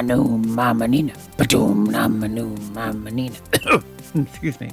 Badoom namanu mamanina. Badoom namanu mamanina. Excuse me.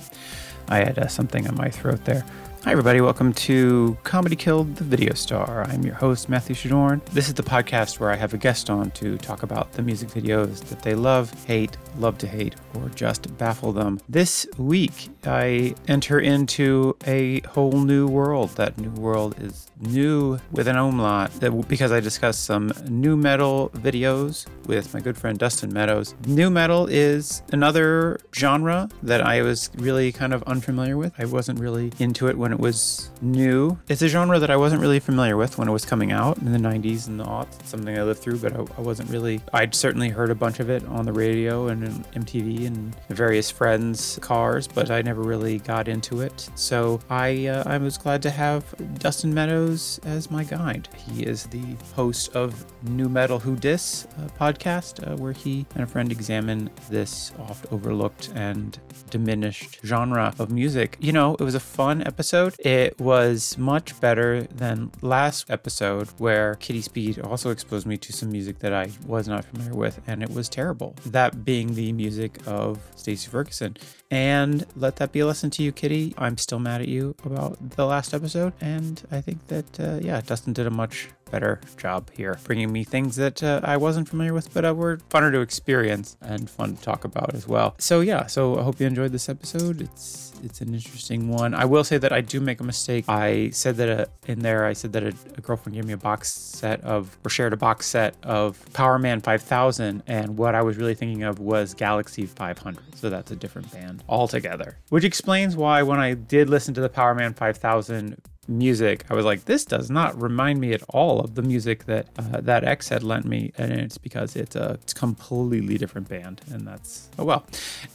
I had uh, something on my throat there. Hi, everybody. Welcome to Comedy Killed the Video Star. I'm your host, Matthew Shadorn. This is the podcast where I have a guest on to talk about the music videos that they love, hate, love to hate, or just baffle them. This week, I enter into a whole new world. That new world is new with an umlaut because I discuss some new metal videos with my good friend Dustin Meadows. New metal is another genre that I was really kind of unfamiliar with. I wasn't really into it when it was new. It's a genre that I wasn't really familiar with when it was coming out in the 90s and the aughts. It's something I lived through, but I, I wasn't really. I'd certainly heard a bunch of it on the radio and MTV and various friends' cars, but I never really got into it. So I uh, I was glad to have Dustin Meadows as my guide. He is the host of New Metal Who Dis uh, podcast, uh, where he and a friend examine this oft overlooked and diminished genre of music. You know, it was a fun episode. It was much better than last episode where Kitty Speed also exposed me to some music that I was not familiar with, and it was terrible. That being the music of Stacey Ferguson. And let that be a lesson to you, Kitty. I'm still mad at you about the last episode, and I think that uh, yeah, Dustin did a much better job here, bringing me things that uh, I wasn't familiar with, but uh, were funner to experience and fun to talk about as well. So yeah, so I hope you enjoyed this episode. It's it's an interesting one. I will say that I do make a mistake. I said that uh, in there, I said that a, a girlfriend gave me a box set of or shared a box set of Powerman 5000, and what I was really thinking of was Galaxie 500. So that's a different band altogether, which explains why when I did listen to the Powerman 5000 music, I was like, this does not remind me at all of the music that uh, that X had lent me, and it's because it's a completely different band, and that's oh well.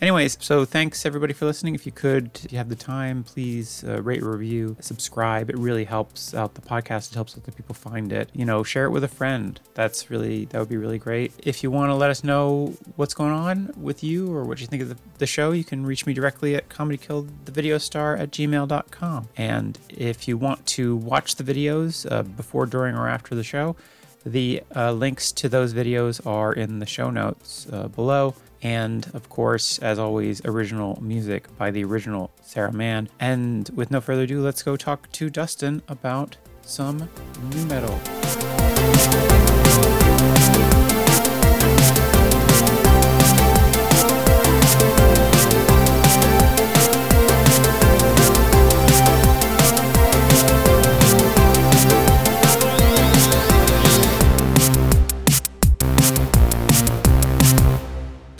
Anyways, so thanks everybody for listening. If you could, if you have the time, please uh, rate, review, subscribe. It really helps out the podcast. It helps other people find it. You know, share it with a friend. That's really that would be really great. If you want to let us know what's going on with you or what you think of the, the show, you can reach me directly at comedykilledthevideostar at gmail.com. And if you want to watch the videos uh, before, during, or after the show, the uh, links to those videos are in the show notes uh, below. And of course, as always, original music by the original Sarah Mann. And with no further ado, let's go talk to Dustin about some new metal.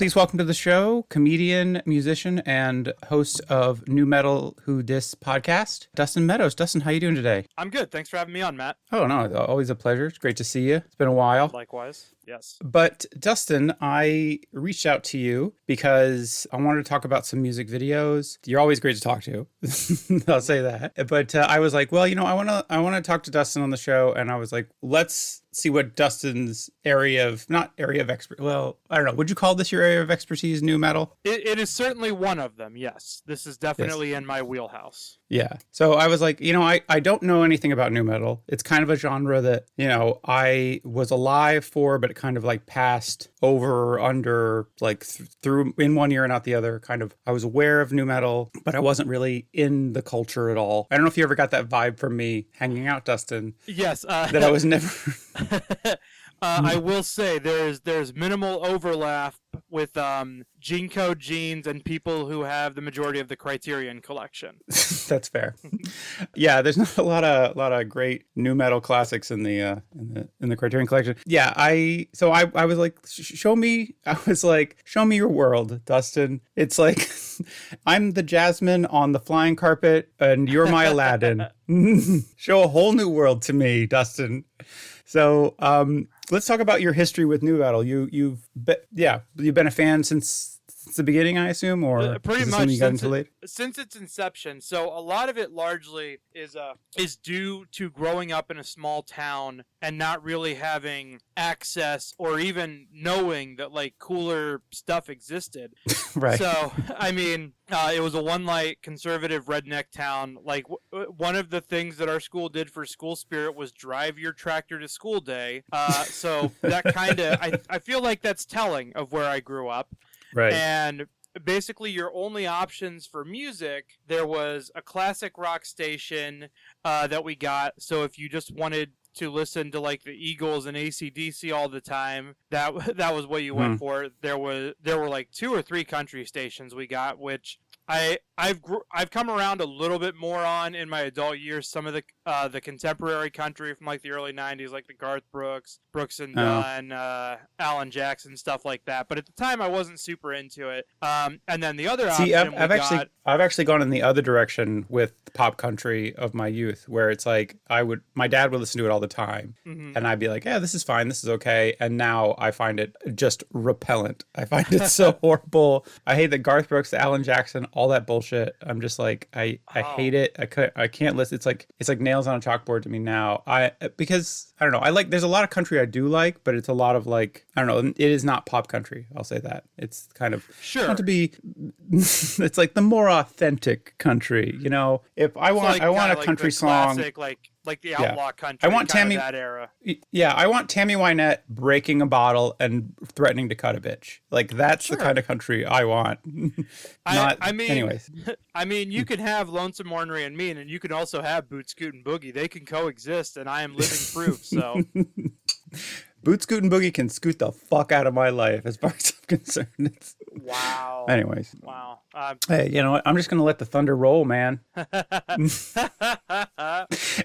Please welcome to the show, comedian, musician, and host of New Metal Who Dis podcast, Dustin Meadows. Dustin, how you doing today? I'm good. Thanks for having me on, Matt. Oh no, always a pleasure. It's great to see you. It's been a while. Likewise. Yes. But Dustin, I reached out to you because I wanted to talk about some music videos. You're always great to talk to. I'll say that. But uh, I was like, well, you know, I want to I want to talk to Dustin on the show and I was like, let's see what Dustin's area of not area of expert. Well, I don't know. Would you call this your area of expertise, new metal? It, it is certainly one of them. Yes. This is definitely yes. in my wheelhouse. Yeah. So I was like, you know, I, I don't know anything about new metal. It's kind of a genre that, you know, I was alive for, but it kind of like passed over under like th- through in one year and out the other. Kind of, I was aware of new metal, but I wasn't really in the culture at all. I don't know if you ever got that vibe from me hanging out, Dustin. Yes. Uh, that I was never. Uh, I will say there's there's minimal overlap with um, JNCO jeans and people who have the majority of the Criterion collection. That's fair. yeah, there's not a lot of a lot of great new metal classics in the uh, in the in the Criterion collection. Yeah, I so I I was like, show me. I was like, show me your world, Dustin. It's like I'm the Jasmine on the flying carpet, and you're my Aladdin. show a whole new world to me, Dustin. So um, let's talk about your history with new metal. You you've be, yeah you've been a fan since since the beginning, I assume, or Uh, pretty much since it- since its inception. So a lot of it largely is uh is due to growing up in a small town and not really having access or even knowing that like cooler stuff existed. Right. So I mean, uh, it was a one light conservative redneck town. Like w- w- one of the things that our school did for school spirit was drive your tractor to school day. Uh, so that kind of I I feel like that's telling of where I grew up right. and basically your only options for music there was a classic rock station uh, that we got so if you just wanted to listen to like the eagles and acdc all the time that that was what you Hmm. went for there was there were like two or three country stations we got which I I've gr- I've come around a little bit more on in my adult years some of the uh, the contemporary country from like the early '90s, like the Garth Brooks, Brooks and Oh. Dunn, uh, Alan Jackson, stuff like that. But at the time, I wasn't super into it. Um, and then the other See, I've, I've actually I've actually gone in the other direction with pop country of my youth, where it's like I would my dad would listen to it all the time, Mhm. and I'd be like, yeah, this is fine, this is okay, and now I find it just repellent. I find it so horrible. I hate that Garth Brooks, Alan Jackson, all that bullshit. I'm just like I I Oh. hate it. I could I can't listen. It's like it's like nails on a chalkboard to me now. I because I don't know. I like there's a lot of country I do like, but it's a lot of like I don't know. It is not pop country. I'll say that. It's kind of Sure. not to be it's like the more authentic country you know if i want like, i want a like country song classic, like like the outlaw country. I want Tammy- that era. yeah i want tammy wynette breaking a bottle and threatening to cut a bitch like that's Sure. the kind of country i want I- not I mean- anyways I mean, you can have Lonesome Ornery and Mean, and you can also have Boot Scoot and Boogie. They can coexist, and I am living proof. So boot scoot and boogie can scoot the fuck out of my life as far as i'm concerned it's, wow, anyways wow. Um, hey you know what i'm just gonna let the thunder roll man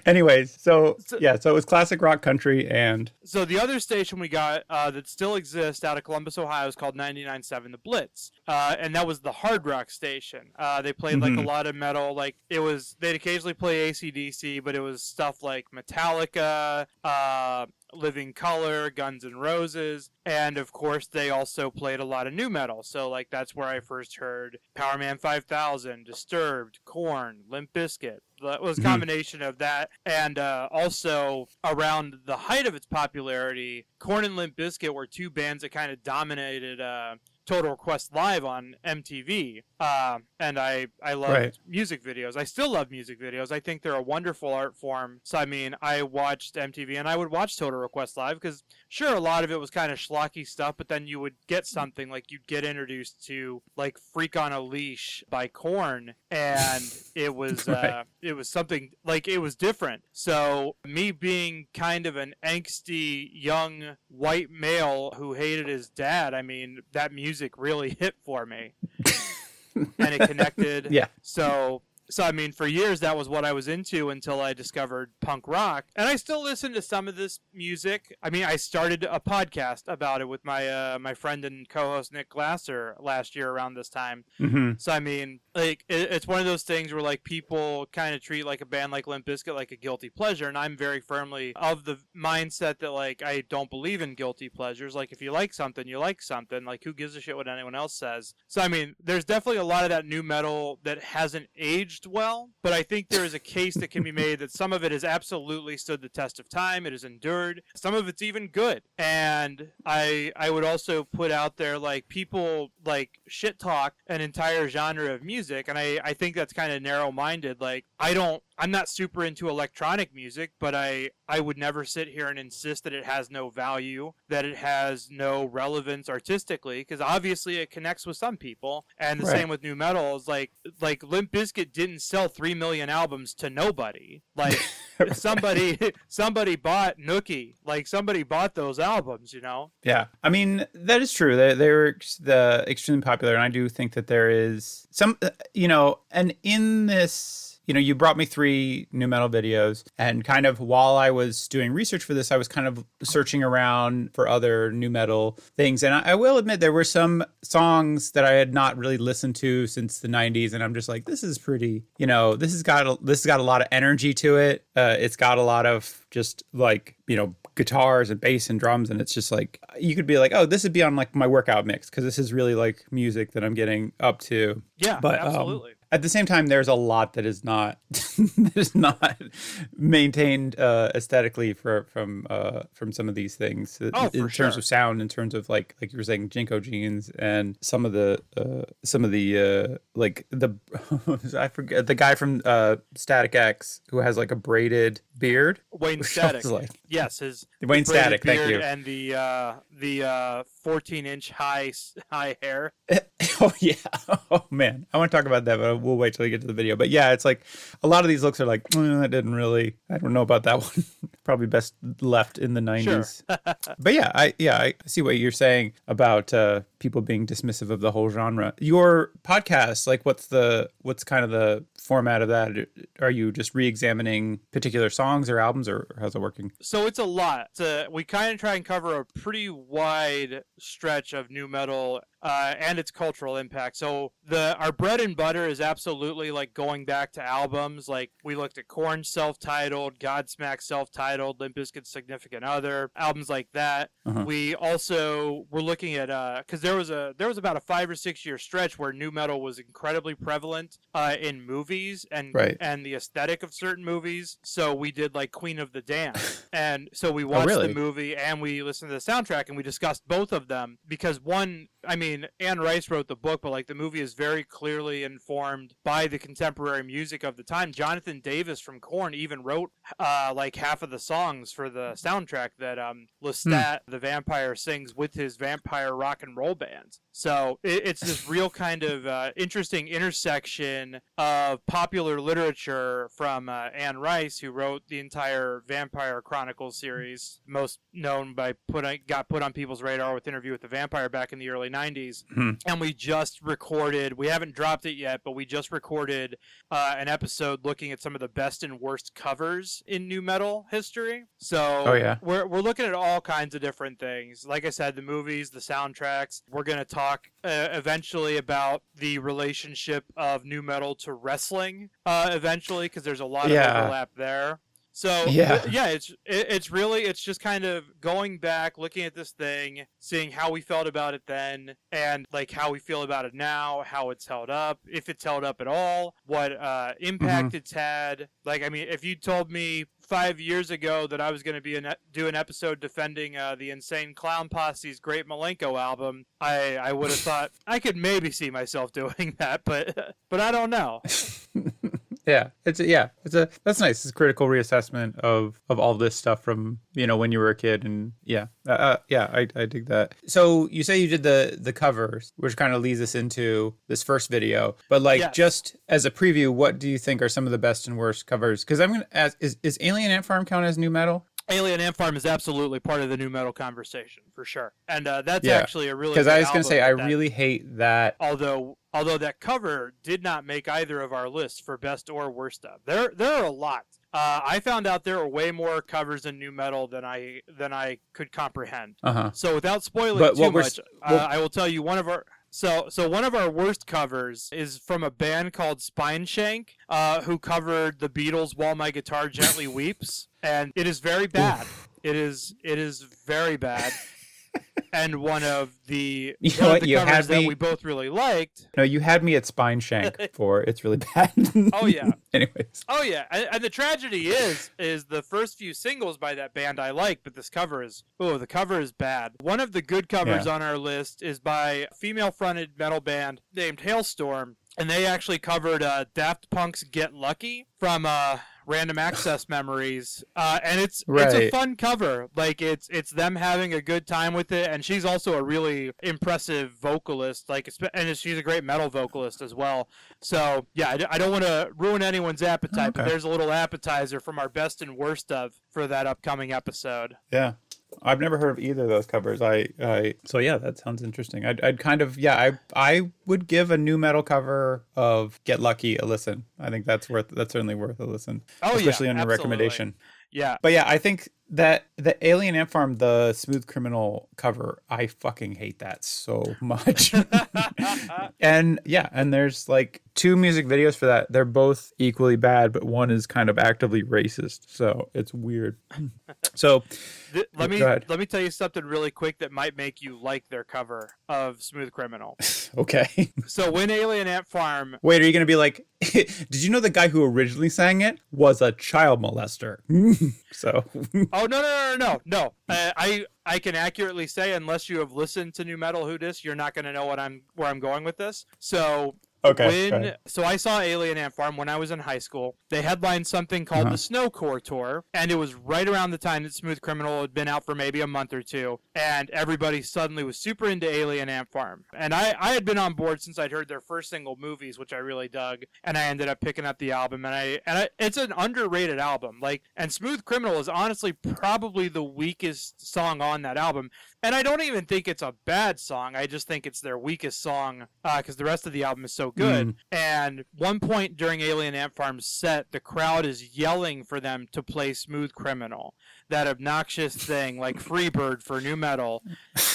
anyways so So- yeah so it was classic rock country and So the other station we got uh, that still exists out of Columbus, Ohio, is called 99.7 The Blitz, uh, and that was the hard rock station. Uh, they played like Mhm. a lot of metal. Like it was, they'd occasionally play ACDC, but it was stuff like Metallica, uh, Living Colour, Guns N' Roses, and of course they also played a lot of new metal. So like that's where I first heard Powerman 5000, Disturbed, Korn, Limp Bizkit. That was a Mhm. combination of that, and uh, also around the height of its popularity, Korn and Limp Bizkit were two bands that kind of dominated uh, Total Request Live on MTV. Uh, and I I loved Right. music videos. I still love music videos. I think they're a wonderful art form. So I mean, I watched MTV and I would watch Total Request Live because sure, a lot of it was kind of schlocky stuff, but then you would get something like you'd get introduced to like Freak on a Leash by Korn, and it was uh, it was something like it was different. So me being kind of an angsty young white male who hated his dad, I mean, that music really hit for me. and it connected. yeah So so I mean for years that was what I was into until I discovered punk rock. And I still listen to some of this music. I mean I started a podcast about it with my uh, my friend and co-host Nick Glasser last year around this time. hmm So I mean, like it, it's one of those things where like people kind of treat like a band like Limp Bizkit like a guilty pleasure, and I'm very firmly of the mindset that like I don't believe in guilty pleasures. Like if you like something, you like something. Like who gives a shit what anyone else says? So I mean, there's definitely a lot of that new metal that hasn't aged well, but I think there is a case that can be made that some of it has absolutely stood the test of time. It has endured. Some of it's even good, and I I would also put out there like people like shit talk an entire genre of music and i i think that's kind of narrow minded like i don't i'm not super into electronic music but i i would never sit here and insist that it has no value that it has no relevance artistically because obviously it connects with some people and the Right. same with new metal is like like limp bizkit didn't sell 3 million albums to nobody like somebody somebody bought nookie like somebody bought those albums you know Yeah, I mean that is true. They they were the extremely popular, and I do think that there is some, uh, you know, and in this, you know, you brought me three new metal videos, and kind of while I was doing research for this, I was kind of searching around for other new metal things. And I, I will admit, there were some songs that I had not really listened to since the 90s. And I'm just like, this is pretty, you know, this has got a, this has got a lot of energy to it. Uh, it's got a lot of just like, you know, guitars and bass and drums and it's just like you could be like oh this would be on like my workout mix because this is really like music that i'm getting up to Yeah, But, um, absolutely. At the same time there's a lot that is not that is not maintained uh aesthetically for from uh from some of these things Oh, in terms sure. of sound in terms of like like you were saying JNCO jeans and some of the uh some of the uh like the i forget the guy from uh static x who has like a braided beard Wayne Static. like- yes, his Wayne Static, thank you. And the uh, the uh, 14 inch high high hair. oh yeah. Oh man. I want to talk about that, but we'll wait till we get to the video. But yeah, it's like a lot of these looks are like, "Mm, that didn't really I don't know about that one. Probably best left in the 90s. Sure. but yeah, I yeah, I see what you're saying about uh people being dismissive of the whole genre. Your podcast, like what's the what's kind of the format of that? Are you just re-examining particular songs or albums or how's it working? So it's a lot. It's a- we kind of try and cover a pretty wide stretch of new metal uh, and its cultural impact. So the our bread and butter is absolutely like going back to albums. Like we looked at Korn self-titled, Godsmack self-titled, Limp Bizkit's Significant Other, albums like that. Uh-huh. We also were looking at because there was a there was about a five or six year stretch where new metal was incredibly prevalent uh, in movies and Right. and the aesthetic of certain movies. So we did like Queen of the Damned, and so we watched really? the movie and we listened to the soundtrack and we discussed both of them because one, I mean, Anne Rice wrote the book, but like the movie is very clearly informed by the contemporary music of the time. Jonathan Davis from Korn even wrote uh, like half of the songs for the soundtrack that um, Lestat, the vampire, sings with his vampire rock and roll band. So it, it's this real kind of uh, interesting intersection of popular literature from uh, Anne Rice, who wrote the entire Vampire Chronicles series, most known by putting got put on people's radar with Interview with the Vampire back in the early '90s. Hmm. And we just recorded. We haven't dropped it yet, but we just recorded uh, an episode looking at some of the best and worst covers in new metal history. So Oh, yeah. we're we're looking at all kinds of different things. Like I said, the movies, the soundtracks. We're gonna talk uh, eventually about the relationship of new metal to wrestling. Uh, eventually, because there's a lot Yeah. of overlap there. So Yeah. yeah, it's it, it's really it's just kind of going back, looking at this thing, seeing how we felt about it then, and like how we feel about it now, how it's held up, if it's held up at all, what uh, impact it's had. Like, I mean, if you told me five years ago that I was going to be an, do an episode defending uh, the Insane Clown Posse's Great Milenko album, I I would have thought I could maybe see myself doing that, but but I don't know. Yeah, it's a, yeah, it's a that's nice. It's a critical reassessment of of all this stuff from you know when you were a kid, and yeah, uh, uh, yeah, I, I dig that. So you say you did the the covers, which kind of leads us into this first video. But like, Yes. just as a preview, what do you think are some of the best and worst covers? Because I'm gonna ask, is is Alien Ant Farm count as new metal? Alien Ant Farm is absolutely part of the new metal conversation for sure, and uh, that's Yeah, actually a really Because I was gonna say I that- really hate that. although although that cover did not make either of our lists for best or worst of. There there are a lot. Uh, I found out there are way more covers in new metal than I than I could comprehend. Uh huh. So without spoiling But too much, s- uh, I will tell you one of our so so one of our worst covers is from a band called Spineshank, uh, who covered the Beatles' "While My Guitar Gently Weeps," and it is very bad. It is it is very bad. And one of the, You know what? the You covers had that we both really liked. No, you had me at Spineshank for it's really bad. Oh, yeah. Anyways. Oh yeah, and, and the tragedy is, is the first few singles by that band I like, but this cover is, oh, the cover is bad. One of the good covers Yeah. on our list is by a female-fronted metal band named Halestorm, and they actually covered uh, Daft Punk's "Get Lucky" from uh, Random Access Memories, uh, and it's it's a fun cover. Like it's it's them having a good time with it, and she's also a really impressive vocalist. Like, and she's a great metal vocalist as well. So yeah, I don't want to ruin anyone's appetite, but there's a little appetizer from our best and worst of for that upcoming episode. Yeah. I've never heard of either of those covers. I, I so yeah, that sounds interesting. I'd, I'd kind of yeah, I I would give a new metal cover of Get Lucky a listen. I think that's worth that's certainly worth a listen, Oh, yeah, especially on your absolutely. recommendation. Yeah. But yeah, I think that the Alien Ant Farm, the Smooth Criminal cover, I fucking hate that so much. and yeah, and there's like two music videos for that. They're both equally bad, but one is kind of actively racist. So it's weird. so Th- let me ahead. let me tell you something really quick that might make you like their cover of Smooth Criminal. okay. so when Alien Ant Farm Wait, are you gonna be like did you know the guy who originally sang it was a child molester? so oh, Oh no no no no no! Uh, I I can accurately say unless you have listened to New Metal Who Dis, you're not going to know what I'm where I'm going with this. So Okay. when so I saw Alien Ant Farm when I was in high school. They headlined something called Uh-huh. the SnoCore Tour, and it was right around the time that Smooth Criminal had been out for maybe a month or two, and everybody suddenly was super into Alien Ant Farm. And I I had been on board since I'd heard their first single Movies, which I really dug, and I ended up picking up the album, and I and I, it's an underrated album. Like, and Smooth Criminal is honestly probably the weakest song on that album. And I don't even think it's a bad song. I just think it's their weakest song uh, because the rest of the album is so good. Mm. And one point during Alien Ant Farm's set, the crowd is yelling for them to play Smooth Criminal, that obnoxious thing like Freebird for new metal.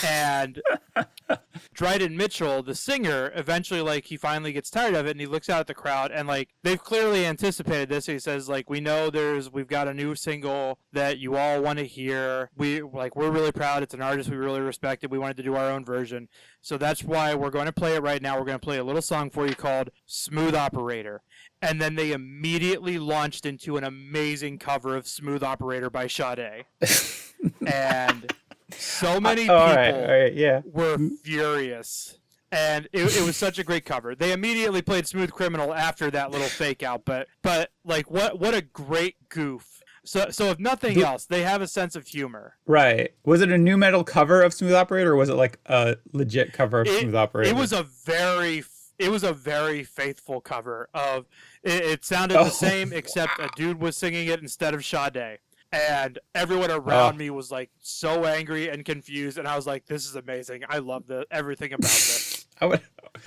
And Dryden Mitchell, the singer, eventually like he finally gets tired of it and he looks out at the crowd and like they've clearly anticipated this. He says like we know there's we've got a new single that you all want to hear. We like we're really proud. It's an artist we really respected. We wanted to do our own version. So that's why we're going to play it right now. We're going to play a little song for you called Smooth Operator. And then they immediately launched into an amazing cover of Smooth Operator by Sade. and so uh, many people all right, all right, yeah. were furious. And it, it was such a great cover. They immediately played Smooth Criminal after that little fake out, but but like what what a great goof. So so if nothing The- else, they have a sense of humor. Right. Was it a new metal cover of Smooth Operator or was it like a legit cover of It- Smooth Operator? It was a very it was a very faithful cover of it, it sounded Oh. the same except a dude was singing it instead of Sade. And everyone oh. around Oh. me was like so angry and confused, and I was like, "This is amazing! I love the everything about this." I would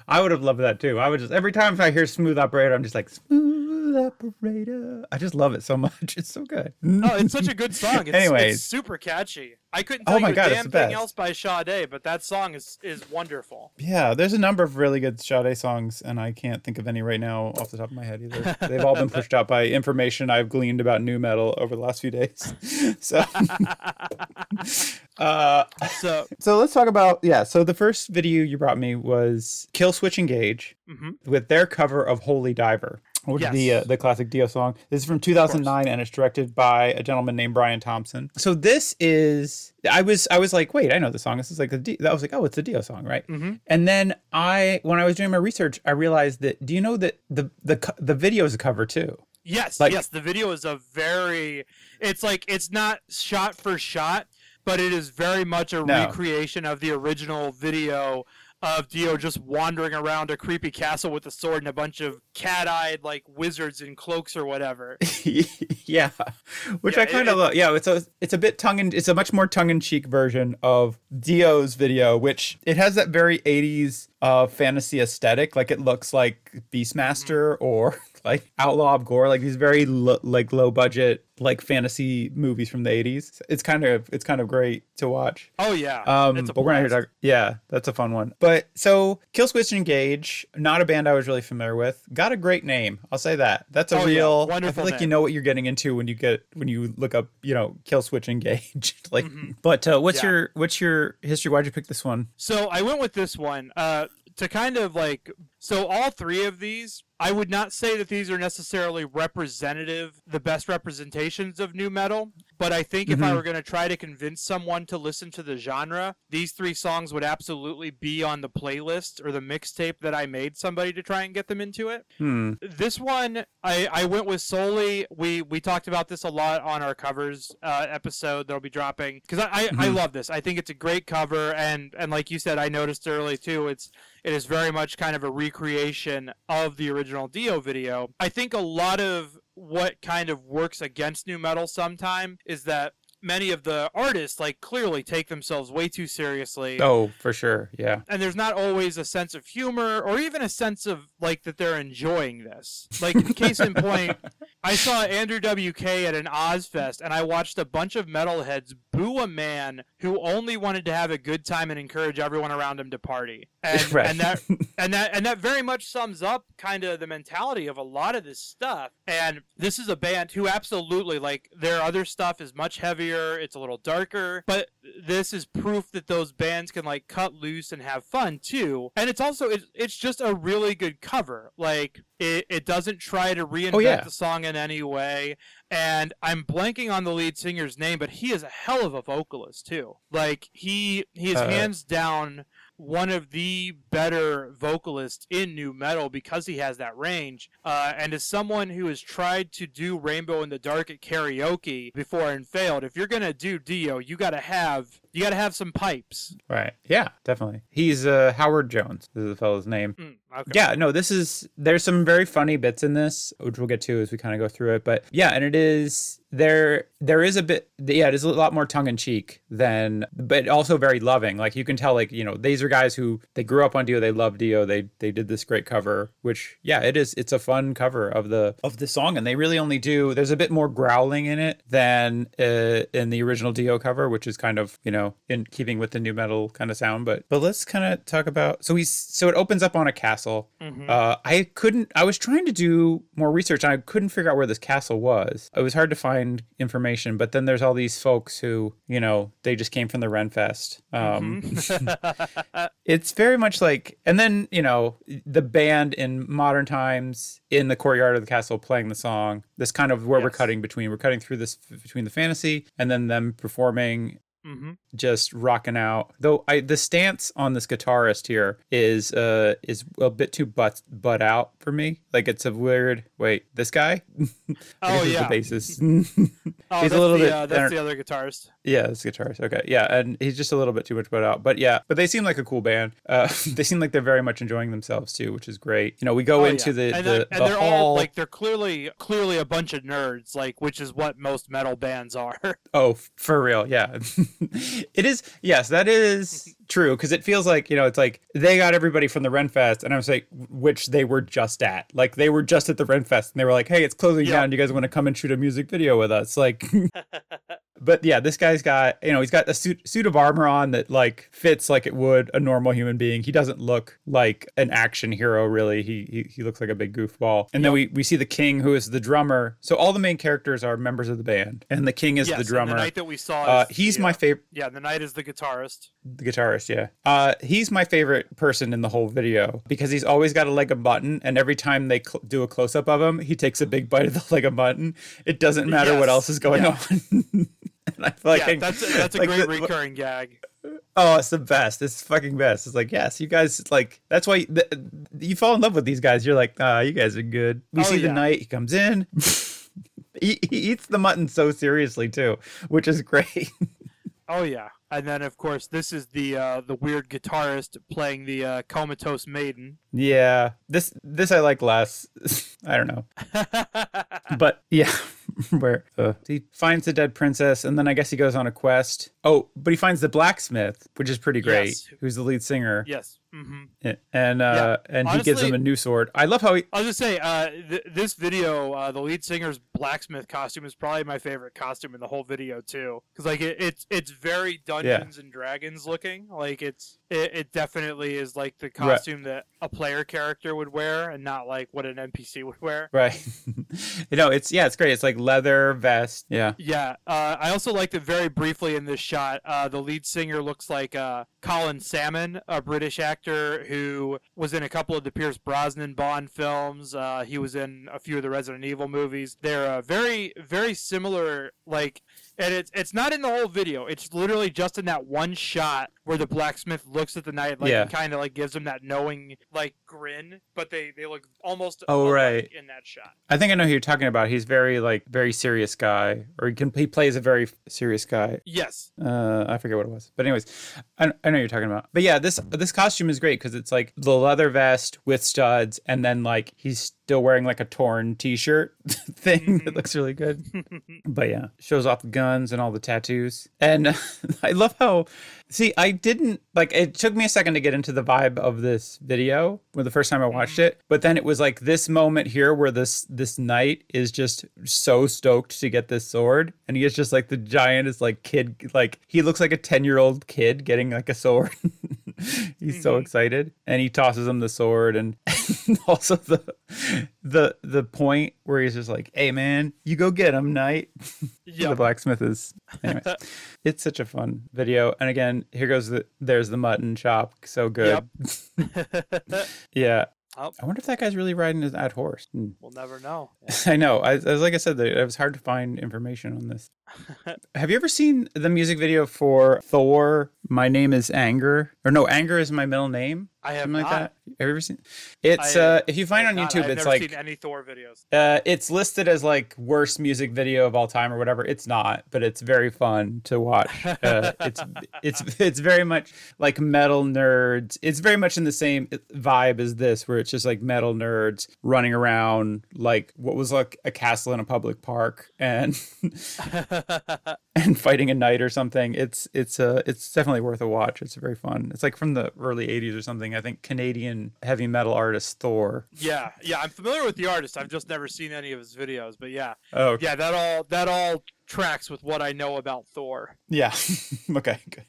I would have loved that too. I would just every time I hear Smooth Operator, I'm just like Smooth Operator. I just love it so much. It's so good. Oh, it's such a good song. It's, Anyways. it's super catchy. I couldn't Oh tell my you God, a damn thing else by Sade, but that song is is wonderful. Yeah, there's a number of really good Sade songs, and I can't think of any right now off the top of my head either. They've all been pushed out by information I've gleaned about new metal over the last few days. So, uh, So, so let's talk about yeah. So the first video you brought me was Killswitch Engage mhm. with their cover of Holy Diver. Which is the uh, the classic Dio song. This is from 2009 and it's directed by a gentleman named Brian Thompson. So this is I was I was like, wait, I know the song. This is like the Dio. I was like, oh, it's a Dio song, right? Mhm. And then I when I was doing my research, I realized that do you know that the the the video is a cover too? yes, Like- yes, the video is a very. It's like it's not shot for shot, but it is very much a No. recreation of the original video of Dio just wandering around a creepy castle with a sword and a bunch of cat-eyed like wizards in cloaks or whatever. yeah, which Yeah, I kind of love. Yeah, it's a it's a bit tongue in it's a much more tongue in cheek version of Dio's video, which it has that very '80s uh, fantasy aesthetic. Like it looks like Beastmaster or like Outlaw of Gor, like these very lo- like low budget like fantasy movies from the '80s. It's kind of it's kind of great to watch. Oh yeah, Um, it's a but we're not here to talk. Yeah, that's a fun one. But so, Killswitch Engage, not a band I was really familiar with. Got a great name. I'll say that. That's a Oh, yeah, real. I wonderful feel like you know what you're getting into when you get when you look up, you know, Killswitch Engage. like, Mhm. but uh, what's Yeah. your what's your history? Why'd you pick this one? So I went with this one uh, to kind of like. So all three of these, I would not say that these are necessarily representative, the best representations of new metal. But I think if I Mhm. were going to try to convince someone to listen to the genre, these three songs would absolutely be on the playlist or the mixtape that I made somebody to try and get them into it. Hmm. This one, I, I went with solely. We we talked about this a lot on our covers uh, episode that'll be dropping because I, I, I Mhm. love this. I think it's a great cover, and and like you said, I noticed early too. It's it is very much kind of a recreation of the original Dio video. I think a lot of what kind of works against new metal sometime is that many of the artists like clearly take themselves way too seriously. Oh, for sure. Yeah. And there's not always a sense of humor or even a sense of like that they're enjoying this. Like case in point, I saw Andrew WK at an Ozzfest and I watched a bunch of metalheads boo a man who only wanted to have a good time and encourage everyone around him to party. And, Right. and that and that and that very much sums up kind of the mentality of a lot of this stuff and this is a band who absolutely like their other stuff is much heavier it's a little darker. But this is proof that those bands can like cut loose and have fun too. And it's also it's, it's just a really good cover. Like it, it doesn't try to reinvent Oh, yeah. the song in any way. And i'm blanking on the lead singer's name but he is a hell of a vocalist too. Like he he is Uh, hands down one of the better vocalists in new metal because he has that range. Uh, and as someone who has tried to do Rainbow in the Dark at karaoke before and failed, if you're gonna do Dio, you gotta have you gotta have some pipes. Right. Yeah, definitely. He's uh, Howard Jones. This is the fellow's name. Mm, okay. Yeah, no, this is there's some very funny bits in this, which we'll get to as we kind of go through it. But yeah, and it is there there is a bit yeah, it is a lot more tongue in cheek than but also very loving. Like you can tell like, you know, these are guys who they grew up on Dio, they love Dio, they they did this great cover, which yeah, it is it's a fun cover of the of the song and they really only do there's a bit more growling in it than uh, in the original Dio cover, which is kind of, you know, in keeping with the new metal kind of sound, but but let's kind of talk about so he's so it opens up on a castle. Mhm. Uh, I couldn't. I was trying to do more research, and I couldn't figure out where this castle was. It was hard to find information. But then there's all these folks who, you know, they just came from the Renfest. Um, Mhm. it's very much like, and then you know, the band in modern times in the courtyard of the castle playing the song. This kind of where we're cutting between. We're cutting through this between the fantasy and then them performing Mhm. just rocking out. Though I the stance on this guitarist here is uh is a bit too butt butt out for me. Like it's a weird wait, this guy? Oh, he's yeah. the bassist. Oh, He's a that's little the, bit uh, that's the other guitarist. yeah, this guitarist. Okay. Yeah, and he's just a little bit too much butt out. But yeah, but they seem like a cool band. Uh they seem like they're very much enjoying themselves too, which is great. You know, we go Oh, into yeah. the and, the, they're, and the they're hall. all like they're clearly clearly a bunch of nerds, like which is what most metal bands are. Oh, for real, yeah. it is. Yes, that is true because it feels like you know it's like they got everybody from the Renfest, and I was like, which they were just at. Like they were just at the Renfest, and they were like, "Hey, it's closing Yeah. down. Do you guys want to come and shoot a music video with us?" Like, but yeah, this guy's got you know he's got a suit suit of armor on that like fits like it would a normal human being. He doesn't look like an action hero really. He he, he looks like a big goofball. And then we we see the king who is the drummer. So all the main characters are members of the band, and the king is yes, the drummer. the knight that we saw, Uh, is he's the, my uh, favorite, Yeah, the knight is the guitarist. the guitarist. Yeah, uh, he's my favorite person in the whole video because he's always got a leg of mutton, and every time they cl- do a close up of him, he takes a big bite of the leg of mutton. It doesn't matter what else is going yeah. on. and I feel like yeah, that's a, that's a like great the- recurring gag. Oh, it's the best. It's fucking best. It's like, yes, you guys like that's why th- you fall in love with these guys. You're like, ah, you guys are good. We Oh, see the yeah. knight he comes in. he, he eats the mutton so seriously too, which is great. Oh yeah, and then of course this is the uh, the weird guitarist playing the uh, comatose maiden. yeah, this this I like less. I don't know, but yeah, where uh, he finds the dead princess, and then I guess he goes on a quest. Oh, but he finds the blacksmith, which is pretty great. Yes. Who's the lead singer? yes. hmm and uh, and he gives him a new sword. I love how he. I was just say, uh, th- this video, uh, the lead singer's blacksmith costume is probably my favorite costume in the whole video too, because like it, it's it's very Dungeons and Dragons looking. Like it's it, it definitely is like the costume that a player character would wear, and not like what an NPC would wear. Right. you know, it's yeah, it's great. It's like leather vest. Yeah. Yeah, uh, I also liked it very briefly in this shot. Uh, the lead singer looks like uh, Colin Salmon, a British actor who was in a couple of the Pierce Brosnan Bond films. Uh, he was in a few of the Resident Evil movies. They're uh, very, very similar. Like, and it's it's not in the whole video. It's literally just in that one shot where the blacksmith looks at the knight, like, Yeah. and kind of like gives him that knowing like grin. But they they look almost Oh, right. in that shot. I think I know who you're talking about. He's very like very serious guy, or he can he plays a very serious guy. Yes. Uh, I forget what it was, but anyways, I, I know you're talking about. But yeah, this this costume is great because it's like the leather vest with studs, and then like he's still wearing like a torn t-shirt thing that Mhm. looks really good. But yeah, shows off the guns and all the tattoos. And I love how see, I didn't like it took me a second to get into the vibe of this video when the first time I watched it, but then it was like this moment here where this this knight is just so stoked to get this sword and he is just like the giant is like kid like he looks like a 10-year-old kid getting like a sword. He's so Mhm. excited and he tosses him the sword and also the the the point where he's just like, "Hey man, you go get him, knight." Yeah, the blacksmith is anyways. It's such a fun video. And again here goes the there's the mutton chop. So good. Yeah. Oh. i wonder if that guy's really riding his- that horse. Hmm. we'll never know. i know. I, was like i said it was hard to find information on this have you ever seen the music video for thor my name is anger or no anger is my middle name I have something not. like that have you ever seen it's I- uh if you find it on not. youtube I've it's never like seen any Thor videos. uh, it's listed as like worst music video of all time or whatever. It's not, but it's very fun to watch. Uh, it's it's it's very much like metal nerds. It's very much in the same vibe as this, where it's just like metal nerds running around like what was like a castle in a public park and and fighting a knight or something. It's it's uh it's definitely worth a watch. It's very fun. It's like from the early '80s or something. I think Canadian heavy metal artist Thor. yeah, yeah, I'm familiar with the artist. I've just never seen any of his videos, but yeah, Oh, okay. yeah, that all that all tracks with what I know about Thor. Yeah. okay, good.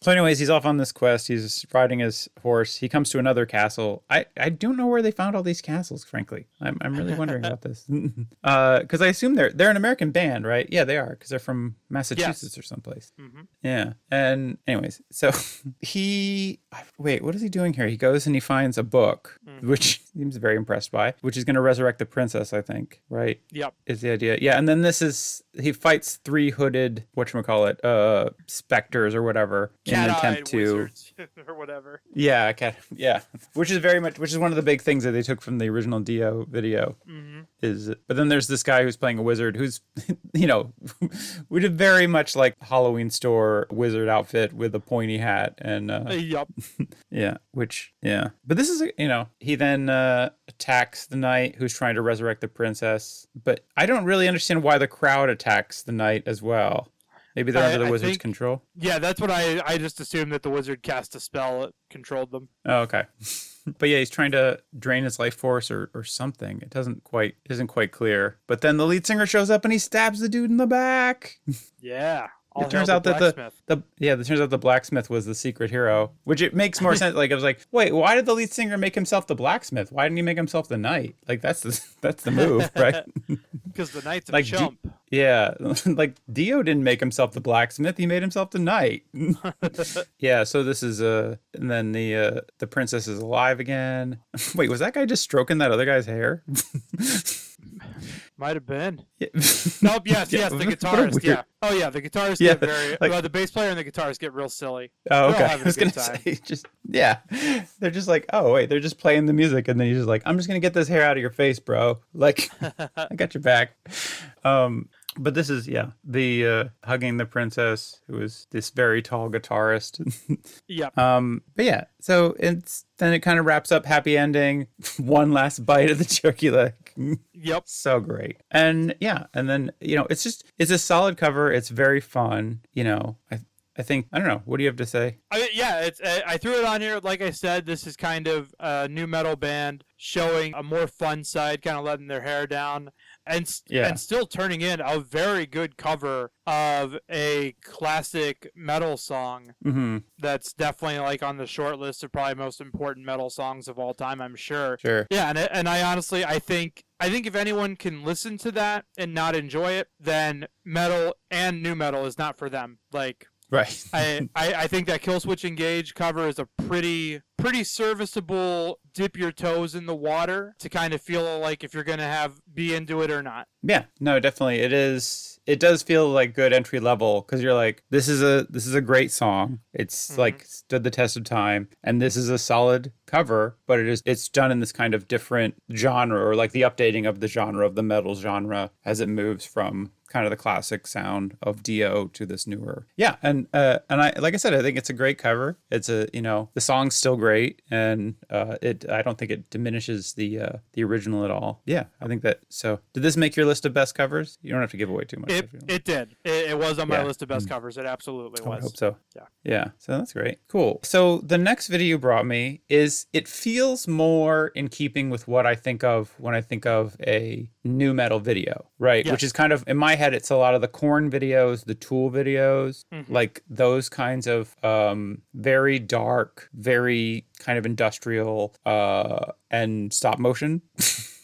So, anyways, he's off on this quest. He's riding his horse. He comes to another castle. I, I don't know where they found all these castles, frankly. I'm, I'm really wondering about this. Because I assume they're they're an American band, right? Yeah, they are, because they're from Massachusetts or someplace. hmm Yeah. And, anyways, so he. Wait, what is he doing here? He goes and he finds a book, Mhm. which he seems very impressed by, which is going to resurrect the princess, I think, right? Yep. is the idea. Yeah, and then this is he fights three hooded whatchamacallit, uh specters or whatever in an attempt to or whatever. Yeah, cat yeah. Which is very much which is one of the big things that they took from the original Dio video hmm is but then there's this guy who's playing a wizard who's you know with a very much like Halloween store wizard outfit with a pointy hat and uh Yep. yeah, which yeah. But this is you know, he then uh attacks the knight who's trying to resurrect the princess, but I don't really understand why the crowd attacks the knight as well. Maybe they're I- under the I wizard's think- control. Yeah, that's what I I just assumed that the wizard cast a spell that controlled them. Oh, okay. but yeah, he's trying to drain his life force or, or something. It doesn't quite isn't quite clear. But then the lead singer shows up and he stabs the dude in the back. Yeah. All it turns out that the, the yeah, it turns out the blacksmith was the secret hero, which it makes more sense. Like I was like, wait, why did the lead singer make himself the blacksmith? Why didn't he make himself the knight? Like that's the that's the move, right? because the knight's a like, chump. yeah, like Dio didn't make himself the blacksmith; he made himself the knight. yeah, so this is uh, and then the uh, the princess is alive again. wait, was that guy just stroking that other guy's hair? Might have been. Yeah. Nope. Yes. Yes. The guitarist. weird- Yeah. Oh yeah. The guitarist Yeah, get very. like- well, the bass player and the guitarist get real silly. Oh, okay. I was gonna time. say, just yeah, they're just like, oh wait, they're just playing the music, and then he's just like, I'm just gonna get this hair out of your face, bro. Like, I got your back. Um, but this is yeah, the uh, hugging the princess, who is this very tall guitarist. yeah. um, but yeah, so it's then it kind of wraps up happy ending, one last bite of the turkey leg. Yep. so great. And yeah and then you know it's just it's a solid cover. It's very fun you know. I i think i don't know. What do you have to say? I mean, yeah, it's I I threw it on here. Like I said, this is kind of a new metal band showing a more fun side, kind of letting their hair down, and Yeah. and still turning in a very good cover of a classic metal song. mm-hmm That's definitely like on the short list of probably most important metal songs of all time. I'm sure. sure Yeah, and and I honestly I think I think if anyone can listen to that and not enjoy it, then metal and new metal is not for them. Like right I, I, I think that Killswitch Engage cover is a pretty pretty serviceable dip your toes in the water to kind of feel like if you're gonna have be into it or not. yeah no definitely it is it does feel like good entry level because you're like this is a this is a great song it's Mhm. like stood the test of time and this is a solid cover but it is it's done in this kind of different genre or like the updating of the genre of the metal genre as it moves from kind of the classic sound of Dio to this newer. Yeah, and uh, and I like I said, I think it's a great cover. It's a you know the song's still great, and uh, it I don't think it diminishes the uh, the original at all. Yeah, I think that. So did this make your list of best covers? You don't have to give away too much. It, if you don't. it did. It, it was on my Yeah. list of best covers. It absolutely was. I hope so. Yeah. Yeah. So that's great. Cool. So the next video you brought me is it feels more in keeping with what I think of when I think of a new metal video, right? Which is kind of in my head, it's a lot of the Korn videos, the tool videos, Mhm. like those kinds of um, very dark, very kind of industrial uh, and stop motion.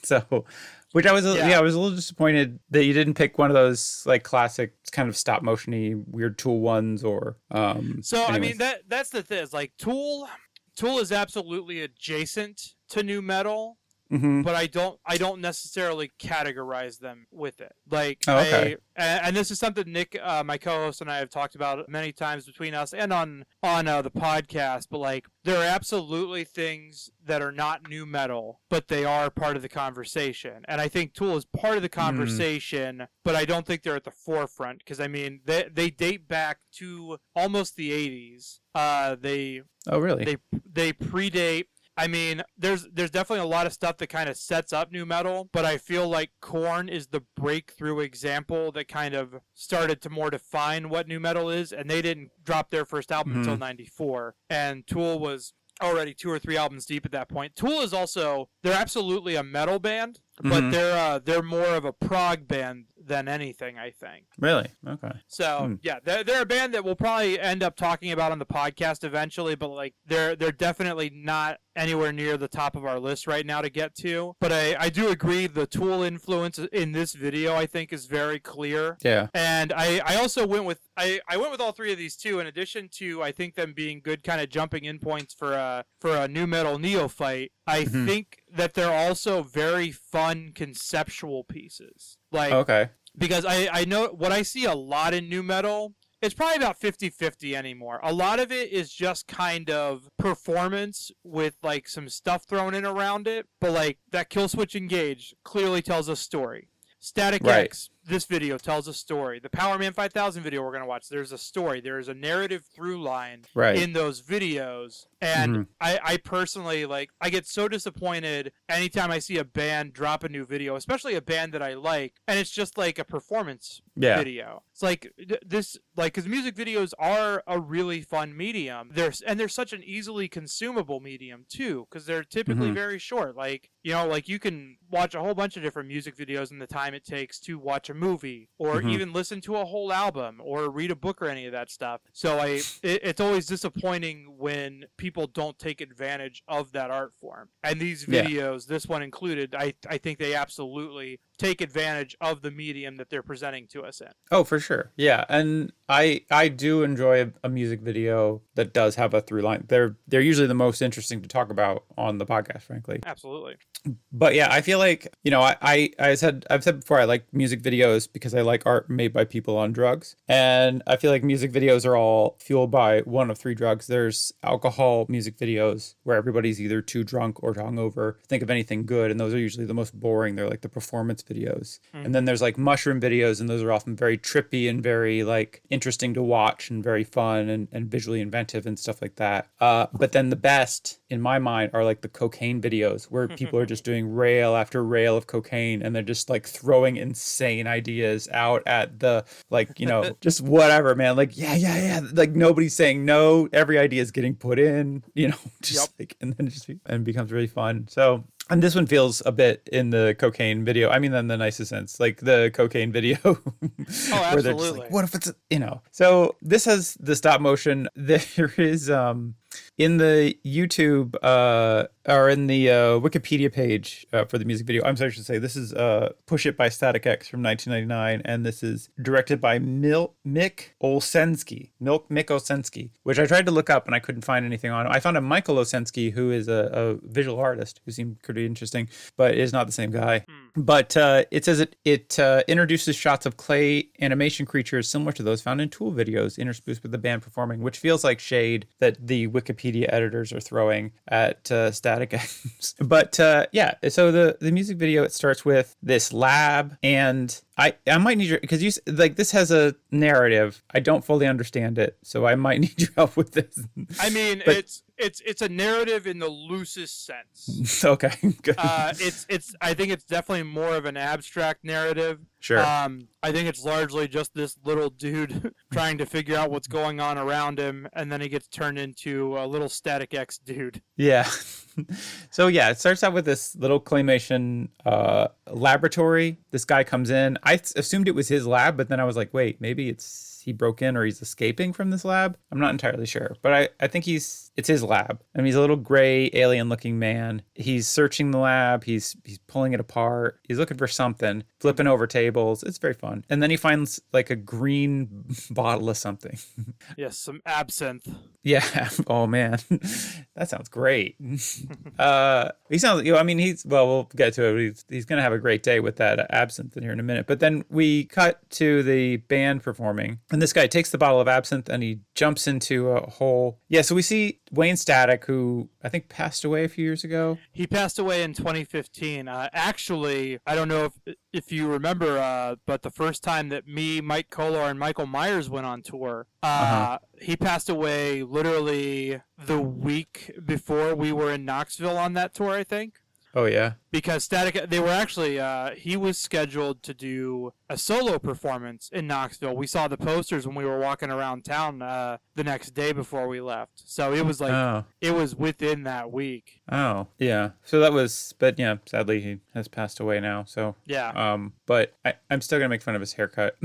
so. Which I was, Yeah. yeah. I was a little disappointed that you didn't pick one of those like classic kind of stop motiony weird tool ones or. um So I mean that that's the thing. Is like Tool, Tool is absolutely adjacent to new metal, Mhm. but I don't I don't necessarily categorize them with it. Like Oh, okay. I, and, and this is something Nick, uh, my co-host, and I have talked about many times between us and on on uh, the podcast. But like there are absolutely things that are not new metal, but they are part of the conversation. And I think Tool is part of the conversation, but I don't think they're at the forefront because I mean they they date back to almost the 80s. Uh, they Oh, really? they they predate I mean, there's there's definitely a lot of stuff that kind of sets up new metal, but I feel like Korn is the breakthrough example that kind of started to more define what new metal is, and they didn't drop their first album until Mhm. '94, and Tool was already two or three albums deep at that point. Tool is also they're absolutely a metal band, but Mhm. they're uh, they're more of a prog band than anything, I think. really? Okay. So Hmm. yeah, they're, they're a band that we'll probably end up talking about on the podcast eventually, but like they're they're definitely not anywhere near the top of our list right now to get to. But I, I do agree the Tool influence in this video I think is very clear. Yeah. And I, I also went with I, I went with all three of these too, in addition to I think them being good kind of jumping in points for a for a new metal neophyte. I Mhm. think that they're also very fun conceptual pieces. Like Okay. because I, I know what I see a lot in new metal. It's probably about 50 50 anymore. A lot of it is just kind of performance with like some stuff thrown in around it. But like that Killswitch Engage clearly tells a story. Static Right. X, this video tells a story. The Powerman 5000 video we're going to watch, there's a story. There is a narrative through line Right. in those videos. And Mhm. I, I personally like I get so disappointed anytime I see a band drop a new video, especially a band that I like, and it's just like a performance yeah. video. It's like this like cuz music videos are a really fun medium. There's and they're such an easily consumable medium too cuz they're typically Mhm. very short. Like, you know, like you can watch a whole bunch of different music videos in the time it takes to watch a movie or Mhm. even listen to a whole album or read a book or any of that stuff. So I it, it's always disappointing when people don't take advantage of that art form. And these Yeah. videos, this one included, I I think they absolutely take advantage of the medium that they're presenting to us in. Oh, for sure. Yeah, and I I do enjoy a, a music video that does have a through line. They're they're usually the most interesting to talk about on the podcast, frankly. Absolutely. But yeah, I feel like you know I I, I said I've said before I like music videos because I like art made by people on drugs, and I feel like music videos are all fueled by one of three drugs. There's alcohol music videos where everybody's either too drunk or hungover. Think of anything good, and those are usually the most boring. They're like the performance videos. And then there's like mushroom videos, and those are often very trippy and very like interesting to watch and very fun and, and visually inventive and stuff like that. Uh, but then the best in my mind are like the cocaine videos where people are just doing rail after rail of cocaine and they're just like throwing insane ideas out at the like, you know, just whatever, man. Like, yeah, yeah, yeah. Like nobody's saying no. Every idea is getting put in, you know, just Yep. like and then it just and becomes really fun. So and this one feels a bit in the cocaine video. I mean, in the nicest sense, like the cocaine video, where they're just absolutely. like, "What if it's a-" you know?" So this has the stop motion. There is um in the YouTube uh or in the uh, Wikipedia page uh, for the music video. I'm sorry, I should say this is uh "Push It" by Static X from 1999, and this is directed by Mil- Mick Olsensky. Milk Mick Olsensky, which I tried to look up and I couldn't find anything on. I found a Michael Olsensky who is a, a visual artist who seemed pretty interesting, but is not the same guy. But uh, it says it it uh, introduces shots of clay animation creatures similar to those found in Tool videos, interspersed with the band performing, which feels like shade that the Wikipedia editors are throwing at uh, Static X. but uh, yeah, so the the music video it starts with this lab, and I I might need your because you like this has a narrative. I don't fully understand it, so I might need your help with this. I mean, But- it's it's it's a narrative in the loosest sense. okay, good. Uh, it's it's I think it's definitely more of an abstract narrative. sure. Um, I think it's largely just this little dude trying to figure out what's going on around him, and then he gets turned into a little Static X dude. Yeah. so yeah, it starts out with this little claymation uh, laboratory. This guy comes in. I assumed it was his lab, but then I was like, wait, maybe it's he broke in or he's escaping from this lab. I'm not entirely sure, but I, I think he's it's his lab. I mean, he's a little gray alien looking man. He's searching the lab. He's he's pulling it apart. He's looking for something, flipping over tables. It's very fun. And then he finds like a green bottle of something. Yes, some absinthe. Yeah. Oh man, that sounds great. uh, he sounds. You know, I mean, he's well. We'll get to it. He's, he's gonna have a great day with that absinthe in here in a minute. But then we cut to the band performing, and this guy takes the bottle of absinthe and he jumps into a hole. Yeah. So we see Wayne Static, who I think passed away a few years ago. He passed away in 2015. Uh, actually, I don't know if if you remember, uh, but the first time that me, Mike Kolar, and Michael Myers went on tour, uh, Uh-huh. he passed away literally the week before we were in Knoxville on that tour. I think. Oh yeah. Because Static they were actually uh, he was scheduled to do a solo performance in Knoxville. We saw the posters when we were walking around town uh, the next day before we left. So it was like oh. it was within that week. Oh. Yeah. So that was. But yeah. Sadly, he has passed away now. So. Yeah, Um. But I, I'm still gonna make fun of his haircut.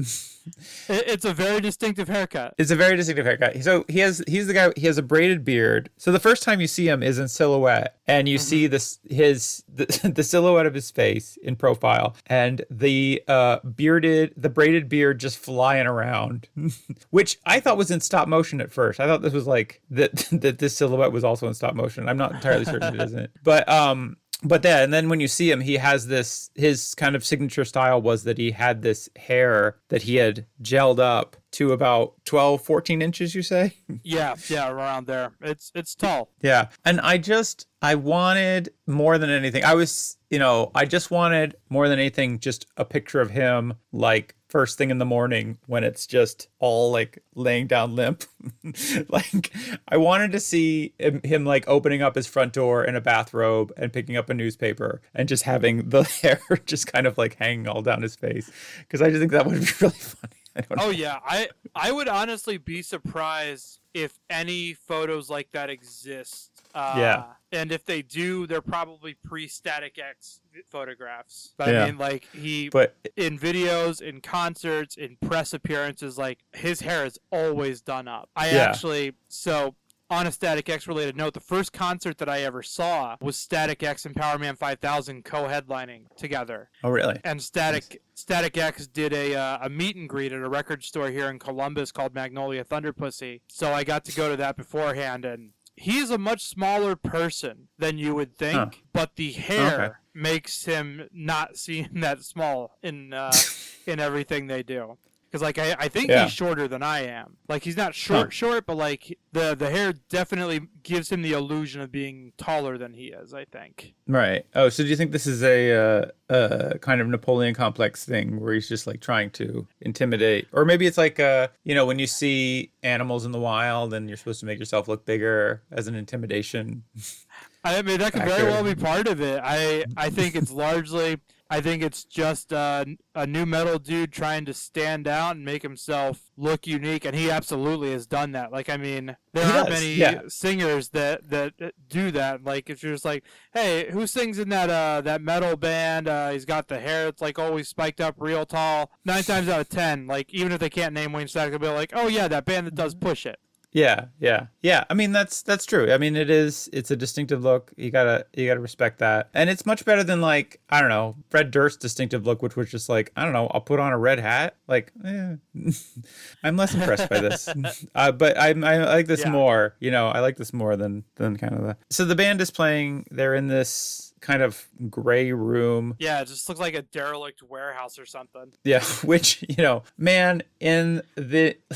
it's a very distinctive haircut. It's a very distinctive haircut. So he has he's the guy he has a braided beard. So the first time you see him is in silhouette and you see this his the, the silhouette of his face in profile and the uh bearded the braided beard just flying around. Which I thought was in stop motion at first. I thought this was like that that this silhouette was also in stop motion. I'm not entirely certain it isn't. But um but then, and then when you see him, he has this. His kind of signature style was that he had this hair that he had gelled up to about 12, 14 inches. You say? Yeah, yeah, around there. It's it's tall. Yeah. And I just, I wanted more than anything. I was, you know, I just wanted more than anything, just a picture of him like first thing in the morning when it's just all like laying down limp. like, I wanted to see him, him like opening up his front door in a bathrobe and picking up a newspaper and just having the hair just kind of like hanging all down his face. Cause I just think that would be really funny. Don't oh, know. Oh yeah, I I would honestly be surprised if any photos like that exist. Uh, Yeah. And if they do, they're probably pre-Static X photographs. But Yeah. I mean, like he But in videos, in concerts, in press appearances, like his hair is always done up. I Yeah. actually so on a Static X related note, the first concert that I ever saw was Static X and Powerman 5000 co-headlining together oh, really? and Static Static X did a uh, a meet and greet at a record store here in Columbus called Magnolia Thunder Pussy. So I got to go to that beforehand, and he's a much smaller person than you would think, Huh. but the hair Okay. makes him not seem that small in uh, in everything they do. Because like I, I think Yeah. he's shorter than I am. Like he's not short Huh. short, but like the the hair definitely gives him the illusion of being taller than he is. I think. Right. Oh, so do you think this is a uh, uh, kind of Napoleon complex thing where he's just like trying to intimidate, or maybe it's like uh, you know, when you see animals in the wild and you're supposed to make yourself look bigger as an intimidation. I mean, that could very well be part of it. I I think it's largely. I think it's just uh, a new metal dude trying to stand out and make himself look unique, and he absolutely has done that. Like, I mean, there He aren't does, many yeah. singers that, that do that. Like, if you're just like, hey, who sings in that uh, that metal band? Uh, he's got the hair it's like always spiked up, real tall. Nine times out of ten, like even if they can't name Wayne Static, they'll be like, oh yeah, that band that does push it. Yeah, yeah, yeah. I mean, that's that's true. I mean, it is. It's a distinctive look. You gotta you gotta respect that, and it's much better than like I don't know Fred Durst's distinctive look, which was just like I don't know. I'll put on a red hat. Like, eh. I'm less impressed by this, uh, but I I like this Yeah. more. You know, I like this more than than kind of the. So the band is playing. They're in this kind of gray room. Yeah, it just looks like a derelict warehouse or something. Yeah, which you know, man, in the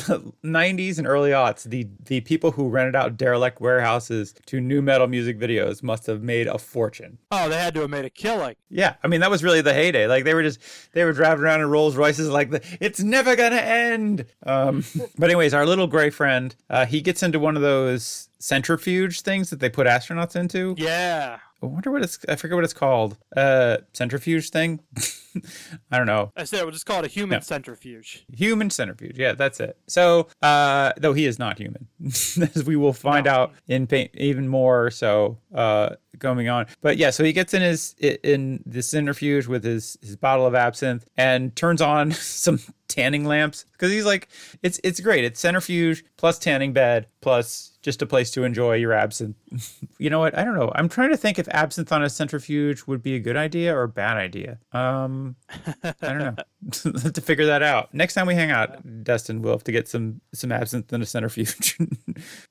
'90s and early aughts, the the people who rented out derelict warehouses to new metal music videos must have made a fortune. Oh, they had to have made a killing. Yeah, I mean that was really the heyday. Like they were just they were driving around in Rolls Royces, like the, it's never gonna end. Um, but anyways, our little gray friend, uh, he gets into one of those centrifuge things that they put astronauts into. Yeah. I wonder what it's. I forget what it's called. Uh, centrifuge thing. I don't know. I said we'll just call it a human Yeah. centrifuge. Human centrifuge. Yeah, that's it. So, uh, though he is not human, as we will find No. out in paint even more. So, uh, going on. But yeah, so he gets in his in the centrifuge with his his bottle of absinthe and turns on some tanning lamps because he's like, it's it's great. It's centrifuge plus tanning bed plus just a place to enjoy your absinthe. you know what? I don't know. I'm trying to think if absinthe on a centrifuge would be a good idea or a bad idea. Um, I don't know. to figure that out. Next time we hang out, Dustin, we'll have to get some some absinthe in a centrifuge.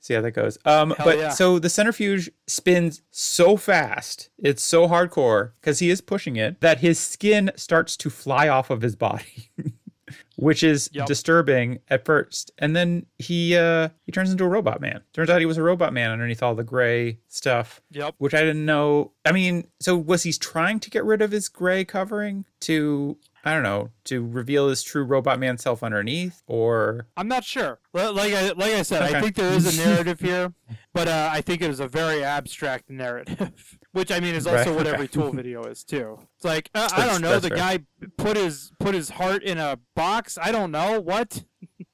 See how that goes. Um, Hell but yeah. so the centrifuge spins so fast, it's so hardcore because he is pushing it that his skin starts to fly off of his body. Which is Yep. disturbing at first, and then he uh he turns into a robot man. Turns out he was a robot man underneath all the gray stuff Yep. which I didn't know. I mean, so was he trying to get rid of his gray covering to, I don't know, to reveal his true robot man self underneath, or I'm not sure. Like I like I said, Okay. I think there is a narrative here, but uh, I think it is a very abstract narrative, which I mean is also Right, what okay. every Tool video is too. It's like uh, I don't know. The fair. guy put his put his heart in a box. I don't know what.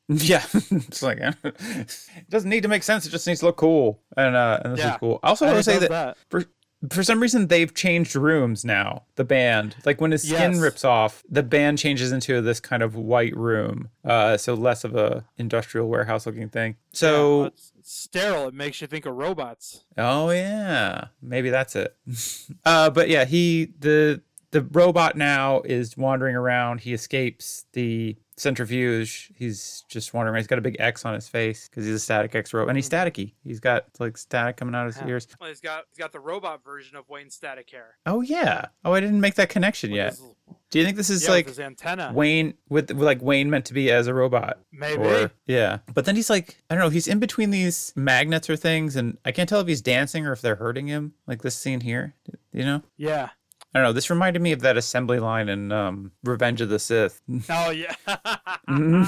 yeah, it's like it doesn't need to make sense. It just needs to look cool, and uh, and this Yeah. is cool. I also want to say does that, for for some reason they've changed rooms now. The band, like when his skin Yes. rips off, the band changes into this kind of white room, uh, so less of a industrial warehouse looking thing. So. Yeah, sterile. It makes you think of robots. Oh yeah, maybe that's it. uh, but yeah, he the the robot now is wandering around. He escapes the centrifuge. He's just wandering around. He's got a big X on his face because he's a static X robot, and he's hmm. staticky. He's got like static coming out of his Yeah. ears. Well, he's got he's got the robot version of Wayne Static Hair. Oh yeah. Oh, I didn't make that connection with yet. his- Do you think this is yeah, like his antenna. Wayne with with, like Wayne meant to be as a robot? Maybe. Or, yeah. But then he's like, I don't know, he's in between these magnets or things, and I can't tell if he's dancing or if they're hurting him, like this scene here. You know? yeah. I don't know. This reminded me of that assembly line in um, Revenge of the Sith. Oh yeah.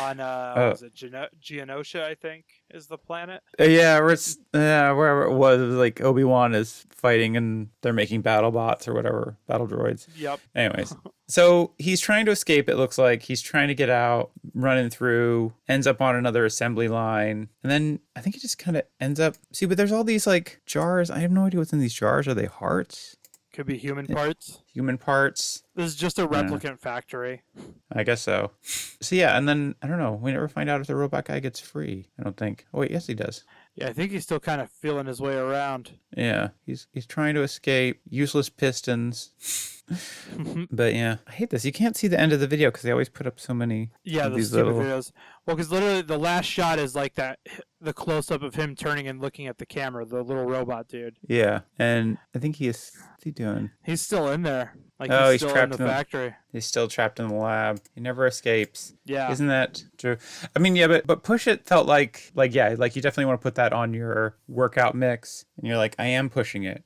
On uh, Oh. was it Geno- Geonosia? I think is the planet. Uh, yeah, where it's uh, wherever it was, it was like Obi Wan is fighting and they're making battle bots or whatever, battle droids. Yep. Anyways, so he's trying to escape. It looks like he's trying to get out, running through, ends up on another assembly line, and then I think he just kind of ends up. See, but there's all these like jars. I have no idea what's in these jars. Are they hearts? Could be human parts. Human parts? This is just a replicant factory. I guess so. So yeah, and then I don't know. We never find out if the robot guy gets free. I don't think. Oh wait, yes he does. Yeah, I think he's still kind of feeling his way around. Yeah, he's he's trying to escape useless pistons. but yeah, I hate this. You can't see the end of the video because they always put up so many. Yeah, these stupid little- videos. Well, because literally the last shot is like that, the close up of him turning and looking at the camera, the little robot dude. Yeah, and I think he is. What's he doing? He's still in there. Like Oh, he's he's still in trapped the in the- factory. He's still trapped in the lab. He never escapes. Yeah. Isn't that true? I mean, yeah, but but push it felt like like yeah, like you definitely want to put that on your workout mix, and you're like, I am pushing it.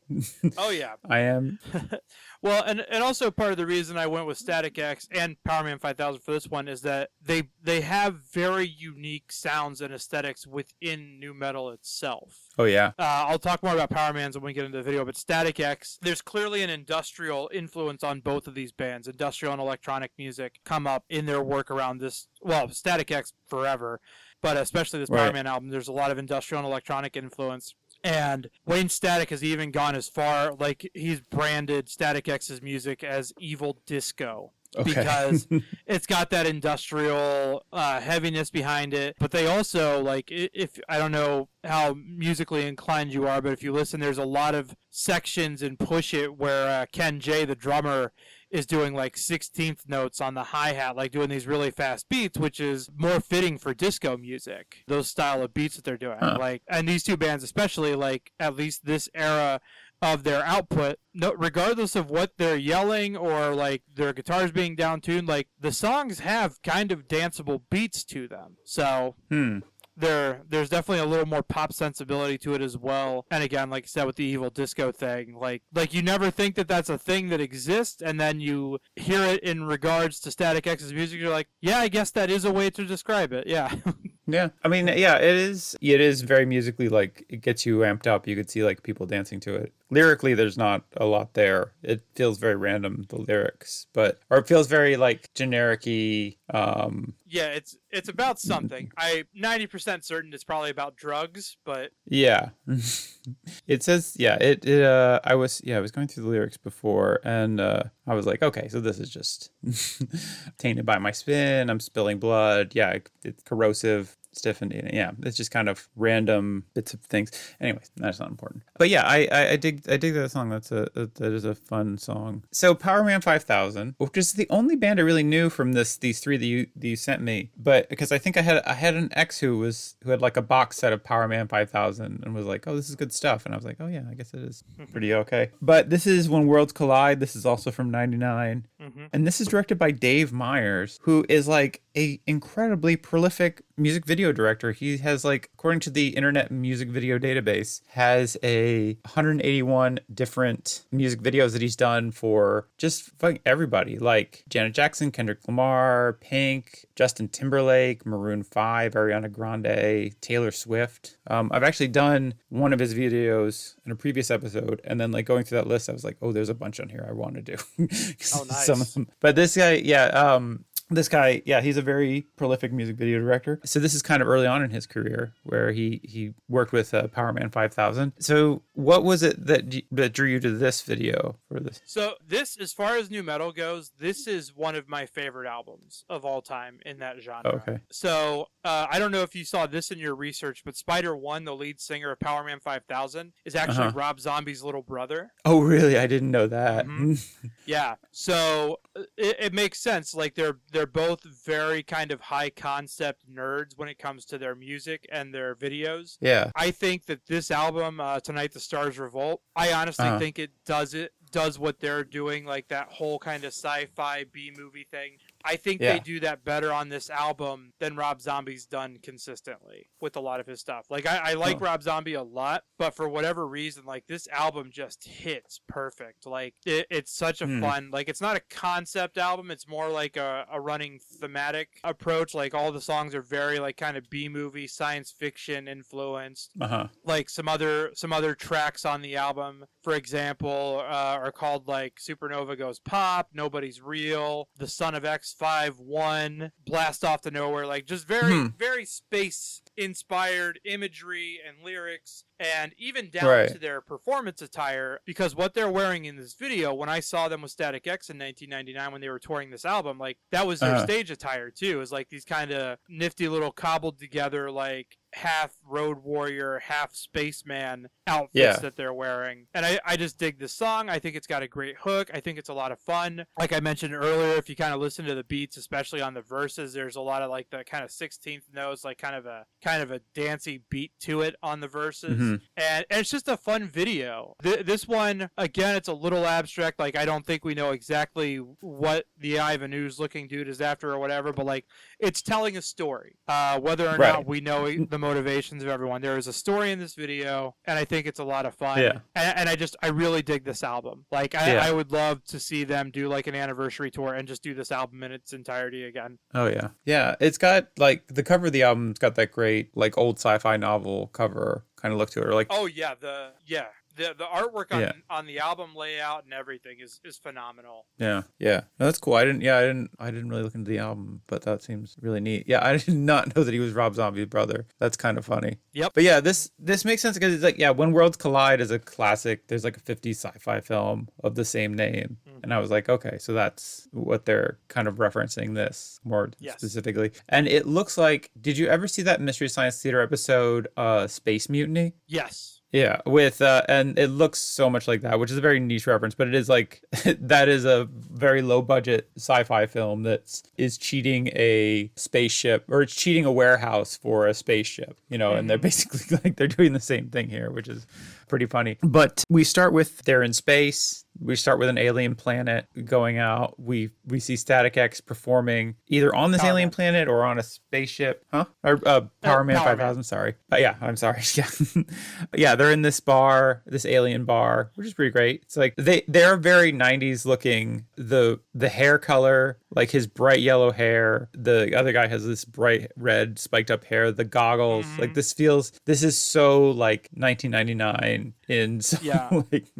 oh yeah. I am. Well, and and also part of the reason I went with Static X and Powerman 5000 for this one is that they they have very unique sounds and aesthetics within new metal itself. Oh yeah. Uh, I'll talk more about Powermans when we get into the video, but Static X, there's clearly an industrial influence on both of these bands. Industrial and electronic music come up in their work around this. Well, Static X forever, but especially this Right. Powerman album, there's a lot of industrial and electronic influence. And Wayne Static has even gone as far, like he's branded Static X's music as evil disco Okay. because it's got that industrial uh, heaviness behind it. But they also like if I don't know how musically inclined you are, but if you listen, there's a lot of sections in Push It where uh, Ken Jay, the drummer, is doing like 16th notes on the hi hat, like doing these really fast beats, which is more fitting for disco music. Those style of beats that they're doing, Huh. like, and these two bands especially, like at least this era of their output, no, regardless of what they're yelling or like their guitars being down tuned, like the songs have kind of danceable beats to them. So Hmm. There there's definitely a little more pop sensibility to it as well and again like i said with the evil disco thing like like you never think that that's a thing that exists and then you hear it in regards to static x's music you're like yeah i guess that is a way to describe it yeah Yeah, I mean, yeah, it is. It is very musically like it gets you amped up. You could see like people dancing to it. Lyrically, there's not a lot there. It feels very random the lyrics, but or it feels very like generic-y. Um, yeah it's it's about something i 90% certain it's probably about drugs but yeah, it says yeah. It it uh, I was yeah, I was going through the lyrics before, and uh, I was like, okay, so this is just tainted by my spin. I'm spilling blood. Yeah, it- it's corrosive. Stiffened, yeah. It's just kind of random bits of things. anyway that's not important. But yeah, I, I, I dig I dig that song. That's a that is a fun song. So Powerman Five Thousand, which is the only band I really knew from this these three that you that you sent me. But because I think I had I had an ex who was who had like a box set of Powerman Five Thousand and was like, oh, this is good stuff. And I was like, oh yeah, I guess it is pretty okay. But this is When Worlds Collide. This is also from '99. mhm. And this is directed by Dave Meyers, who is like a incredibly prolific music video director. He has like, according to the Internet Music Video Database, has a 181 different music videos that he's done for just fucking everybody, like Janet Jackson, Kendrick Lamar, Pink, Justin Timberlake, Maroon 5, Ariana Grande, Taylor Swift. Um, I've actually done one of his videos in a previous episode, and then like going through that list, I was like, oh, there's a bunch on here I want to do. Oh, Some of nice. them. But this guy, yeah, um, this guy, yeah, he's a very prolific music video director. So this is kind of early on in his career where he he worked with uh, Powerman 5000. So what was it that that drew you to this video for this? So this, as far as new metal goes, this is one of my favorite albums of all time in that genre. Okay. So uh, I don't know if you saw this in your research, but Spider One, the lead singer of Powerman Five Thousand, is actually Uh-huh. Rob Zombie's little brother. Oh, really? I didn't know that. Mhm. Yeah. So uh, it, it makes sense. Like they're they're both very kind of high concept nerds when it comes to their music and their videos. yeah. I think that this album, uh, Tonight the Stars Revolt, I honestly Uh-huh. think it does it does what they're doing, like that whole kind of sci-fi B movie thing. I think Yeah. they do that better on this album than Rob Zombie's done consistently with a lot of his stuff. Like I, I like Oh. Rob Zombie a lot, but for whatever reason, like this album just hits perfect. Like it, it's such a Hmm. fun, like it's not a concept album. It's more like a, a running thematic approach. Like all the songs are very like kind of B movie, science fiction influenced Uh huh. like some other some other tracks on the album for example uh, are called like supernova goes pop nobody's real the son of x5 1 blast off to nowhere like just very Hmm. very space inspired imagery and lyrics and even down Right. to their performance attire because what they're wearing in this video when i saw them with static x in 1999 when they were touring this album like that was their Uh-huh. stage attire too is like these kind of nifty little cobbled together like half road warrior half spaceman outfits Yeah. that they're wearing and I, I just dig this song i think it's got a great hook i think it's a lot of fun like i mentioned earlier if you kind of listen to the beats especially on the verses there's a lot of like the kind of 16th notes like kind of a kind of a dancey beat to it on the verses Mhm. and, and it's just a fun video. Th- this one, again, it's a little abstract. Like I don't think we know exactly what the Ivan Ooze looking dude is after or whatever, but like it's telling a story. Uh, whether or Right. not we know the motivations of everyone, there is a story in this video, and I think it's a lot of fun. Yeah. And, and I just I really dig this album. Like I, Yeah. I would love to see them do like an anniversary tour and just do this album in its entirety again. Oh yeah, yeah. It's got like the cover of the album's got that great like old sci-fi novel cover kind of look to it, or like Oh yeah, the yeah. The, the artwork on, Yeah. on the album layout and everything is, is phenomenal. Yeah, yeah. No, that's cool. I didn't. Yeah, I didn't. I didn't really look into the album, but that seems really neat. Yeah, I did not know that he was Rob Zombie's brother. That's kind of funny. Yep. But yeah, this this makes sense because it's like yeah, When Worlds Collide is a classic. There's like a 50s sci-fi film of the same name, Mhm. and I was like, okay, so that's what they're kind of referencing this more Yes. specifically. And it looks like. Did you ever see that Mystery Science Theater episode, uh, Space Mutiny? Yes. Yeah, with uh, and it looks so much like that, which is a very niche reference, but it is like that is a very low budget sci-fi film that is cheating a spaceship or it's cheating a warehouse for a spaceship, you know, and they're basically like they're doing the same thing here, which is pretty funny. But we start with they're in space. We start with an alien planet going out. We we see Static X performing either on this Power alien Man. planet or on a spaceship, huh? Or uh, Power Man Power Five Man. Sorry. Uh, yeah, I'm sorry. Yeah, yeah. They're in this bar, this alien bar, which is pretty great. It's like they they're very '90s looking. The the hair color, like his bright yellow hair. The other guy has this bright red spiked up hair. The goggles, Mm-hmm. like this feels. This is so like 1999 so Yeah. like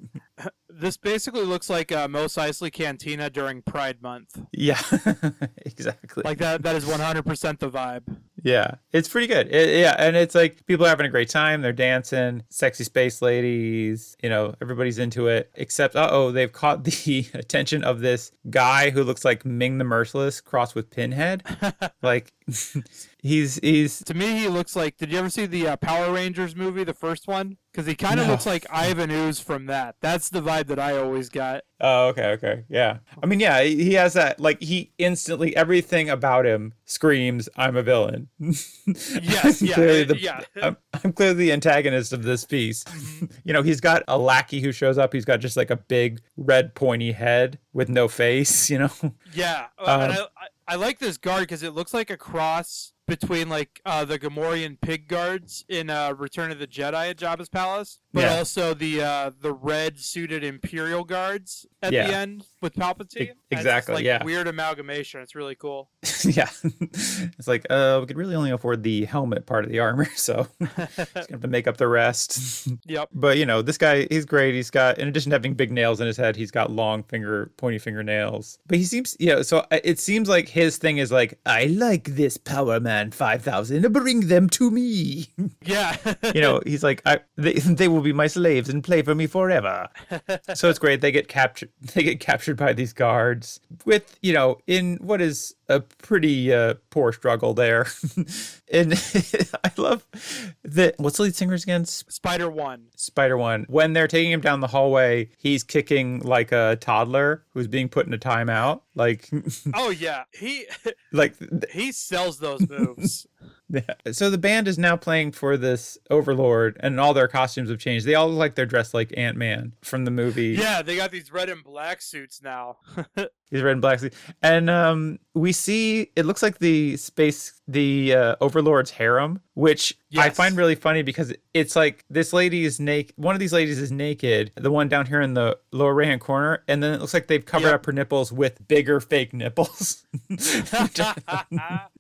This basically looks like uh, Mos Eisley Cantina during Pride Month. yeah, exactly. Like that. That is 100% the vibe. Yeah, it's pretty good. It- yeah, and it's like people are having a great time. They're dancing, sexy space ladies. You know, everybody's into it. Except, uh oh, they've caught the attention of this guy who looks like Ming the Merciless crossed with Pinhead. like, he's he's To me, he looks like. Did you ever see the uh, Power Rangers movie, the first one? Because he kind of No. looks like Ivan Ooze from that. That's the vibe that I always got. Oh, okay, okay. Yeah. I mean, yeah, he he has that like he instantly everything about him screams I'm a villain. Yes, I'm yeah, clearly the- yeah. I'm, I'm clearly the antagonist of this piece. you know, he's got a lackey who shows up. He's got just like a big red pointy head with no face, you know. Yeah, uh, and Um, I, I, I like this guard because it looks like a cross between like uh, the Gamorrean pig guards in uh, Return of the Jedi at Jabba's palace, but Yeah. also the uh, the red suited Imperial guards at Yeah. the end with Palpatine. Exactly, like yeah. weird amalgamation. It's really cool. yeah. it's like, uh, we could really only afford the helmet part of the armor, so just gonna have to make up the rest. Yep. But you know, this guy, he's great. He's got, in addition to having big nails in his head, he's got long finger, pointy fingernails. But he seems, you know, so uh, it seems like his thing is like, I like this Powerman 5000. Bring them to me. Yeah. you know, he's like, I, they, they will be my slaves and play for me forever. so it's great. They get captured. They get captured by these guards with, you know, in what is a pretty uh, poor struggle there. and I love that. What's the lead singer's again? Spider One. Spider One. When they're taking him down the hallway, he's kicking like a toddler who's being put in a timeout. Like, Oh yeah, he like he sells those moves. Yeah. So the band is now playing for this Overlord, and all their costumes have changed. They all look like they're dressed like Ant Man from the movie. yeah, they got these red and black suits now. He's red and black. suit. And um, we see it looks like the space, the uh, Overlord's harem, which I find really funny because it's like this lady is naked. One of these ladies is naked, the one down here in the lower right hand corner, and then it looks like they've covered Yep. up her nipples with bigger fake nipples.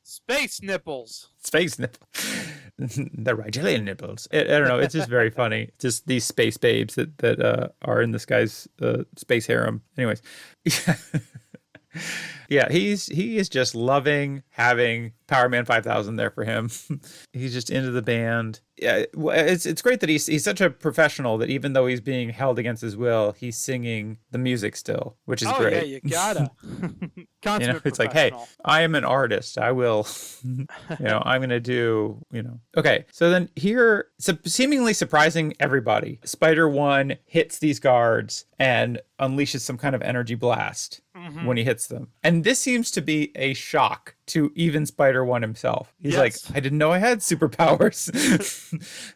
Space nipples. space nipple. the Rigelian nipples. I, I don't know. It's just very funny. Just these space babes that that uh, are in this guy's uh, space harem. Anyways, yeah, he's he is just loving having Powerman Five Thousand there for him. he's just into the band. Yeah, it's it's great that he's he's such a professional that even though he's being held against his will, he's singing the music still, which is oh great. yeah, you gotta. you know it's like hey i am an artist i will you know i'm gonna do you know okay so then here su- seemingly surprising everybody spider one hits these guards and unleashes some kind of energy blast Mhm. when he hits them and this seems to be a shock to even spider one himself he's Yes. like i didn't know i had superpowers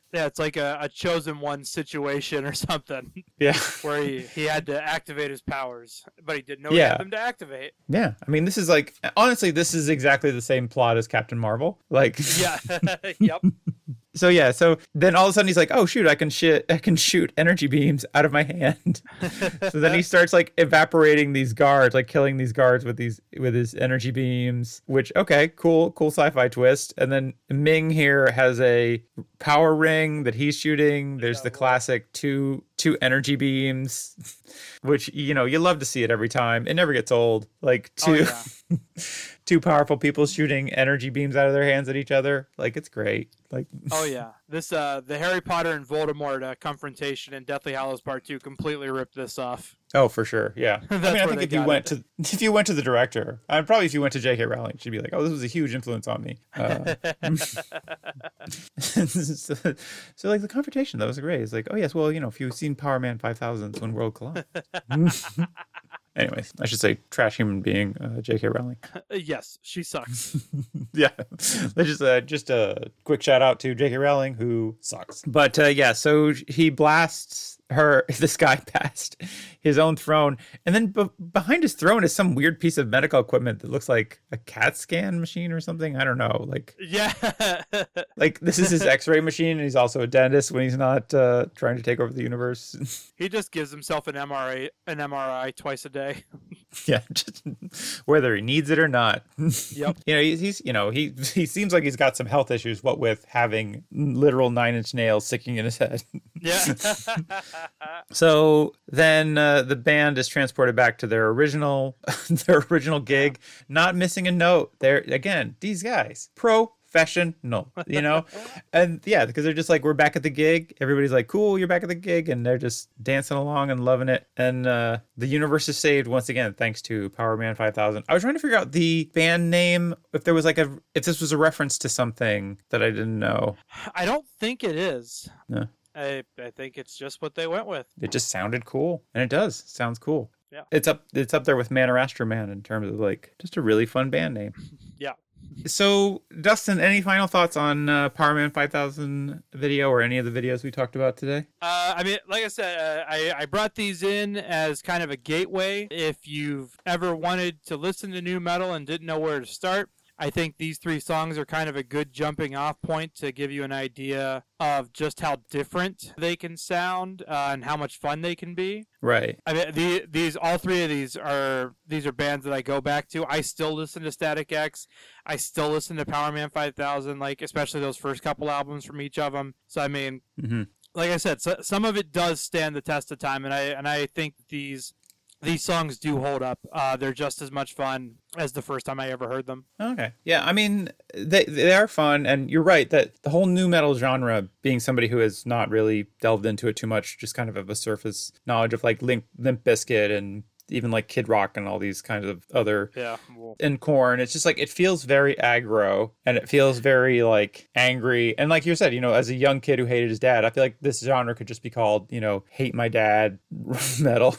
Yeah, it's like a, a chosen one situation or something yeah where he, he had to activate his powers, but he didn't know he had them to activate. yeah i mean this is like honestly this is exactly the same plot as captain marvel like Yeah. yep. So yeah, so then all of a sudden he's like, "Oh shoot, I can shit, I can shoot energy beams out of my hand." so then he starts like evaporating these guards, like killing these guards with these with his energy beams. Which okay, cool, cool sci-fi twist. And then Ming here has a power ring that he's shooting. There's the classic two two energy beams, which you know you love to see it every time. It never gets old. Like Oh, two yeah. two powerful people shooting energy beams out of their hands at each other. Like it's great. Like Oh yeah, this uh the Harry Potter and Voldemort uh, confrontation in Deathly Hallows Part Two completely ripped this off. oh for sure, yeah. I mean, I think if you went it. to if you went to the director, and probably if you went to J.K. Rowling, she'd be like, "Oh, this was a huge influence on me." Uh, so, so, like the confrontation that was great. It's like, oh yes, well you know if you've seen Powerman five thousand when world collide. Anyways, I should say trash human being uh, J.K. Rowling. Uh, yes, she sucks. yeah, just uh, just a quick shout out to J.K. Rowling who sucks. But uh, yeah, so he blasts her this guy past his own throne, and then b- behind his throne is some weird piece of medical equipment that looks like a CAT scan machine or something. I don't know, like yeah. like this is his X-ray machine, and he's also a dentist when he's not uh, trying to take over the universe. he just gives himself an MRI an MRI twice a day. yeah, just whether he needs it or not. Yep. you know, he's, he's you know he he seems like he's got some health issues. What with having literal nine inch nails sticking in his head. Yeah. so then uh, the band is transported back to their original their original gig, not missing a note. They're again these guys professional, you know, and yeah, because they're just like we're back at the gig. Everybody's like, cool, you're back at the gig, and they're just dancing along and loving it. And uh, the universe is saved once again thanks to Powerman Five Thousand. I was trying to figure out the band name if there was like a if this was a reference to something that I didn't know. I don't think it is. No. I I think it's just what they went with. it just sounded cool and it does sounds cool Yeah. it's up it's up there with Man or Astro-man in terms of like just a really fun band name Yeah. So dustin any final thoughts on uh, power man 5000 video or any of the videos we talked about today Uh, I mean, like I said, uh, I, I brought these in as kind of a gateway. If you've ever wanted to listen to new metal and didn't know where to start, I think these three songs are kind of a good jumping off point to give you an idea of just how different they can sound uh, and how much fun they can be. right I mean, the, these all three of these are these are bands that I go back to. I still listen to Static X. I still listen to Powerman 5000, like especially those first couple albums from each of them. So I mean, hmm like I said, so, some of it does stand the test of time, and I and I think these these songs do hold up. Uh, they're just as much fun as the first time I ever heard them. okay yeah i mean they they are fun and you're right that the whole new metal genre being somebody who has not really delved into it too much just kind of have a surface knowledge of like limp, Limp Bizkit and even like kid rock and all these kinds of other Yeah, well, and Korn. It's just like it feels very aggro and it feels very like angry. And like you said you know as a young kid who hated his dad i feel like this genre could just be called you know hate my dad metal.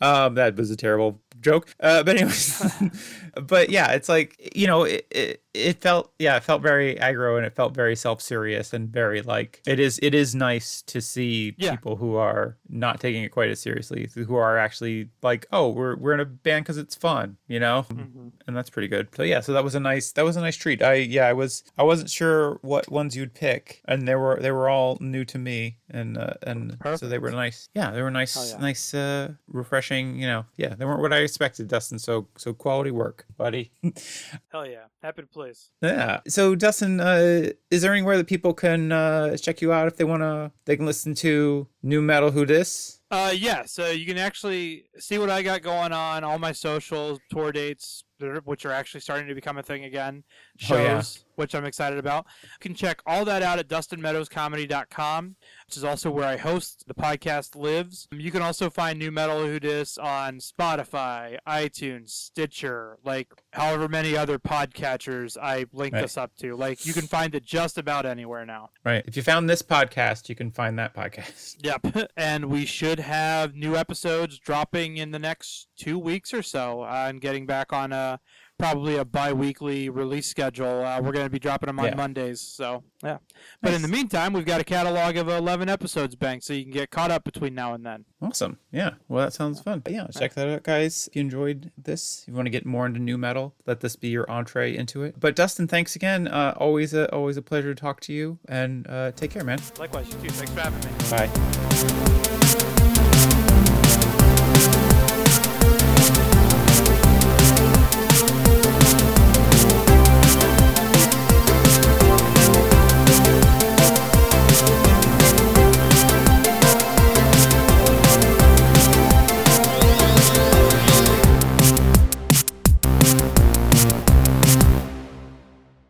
Um that was a terrible joke. Uh but anyways but yeah it's like you know it, it it felt yeah it felt very aggro and it felt very self-serious and very like it is it is nice to see Yeah. people who are not taking it quite as seriously who are actually like oh we're we're in a band because it's fun you know mhm. and that's pretty good. So yeah, so that was a nice that was a nice treat. I yeah, I was I wasn't sure what ones you'd pick, and they were they were all new to me, and uh, and so they were nice. Yeah, they were nice, Oh, yeah. nice, uh, refreshing. You know, yeah, they weren't what I expected, Dustin. So so quality work, buddy. hell yeah, happy to please. yeah. So Dustin, uh, is there anywhere that people can uh, check you out if they wanna they can listen to new metal? Who dis? Uh, yeah, so you can actually see what I got going on, all my socials, tour dates, which are actually starting to become a thing again, Oh, yeah. Which I'm excited about. You can check all that out at dustinmeadowscomedy.com, which is also where I host the podcast lives. You can also find New Metal Who Dis on Spotify, iTunes, Stitcher, like however many other podcatchers I link Right. this up to. Like you can find it just about anywhere now. Right. If you found this podcast, you can find that podcast. Yep. And we should have new episodes dropping in the next two weeks or so and getting back on a probably a bi weekly release schedule. Uh, we're going to be dropping them on Yeah. Mondays. So, yeah. But in the meantime, we've got a catalog of 11 episodes banked so you can get caught up between now and then. Awesome. Yeah. Well, that sounds fun. But yeah, check that out, guys. If you enjoyed this, if you want to get more into new metal, let this be your entree into it. But Dustin, thanks again. Uh, always a always a pleasure to talk to you. And uh, take care, man. Likewise, you too. Thanks for having me. Bye.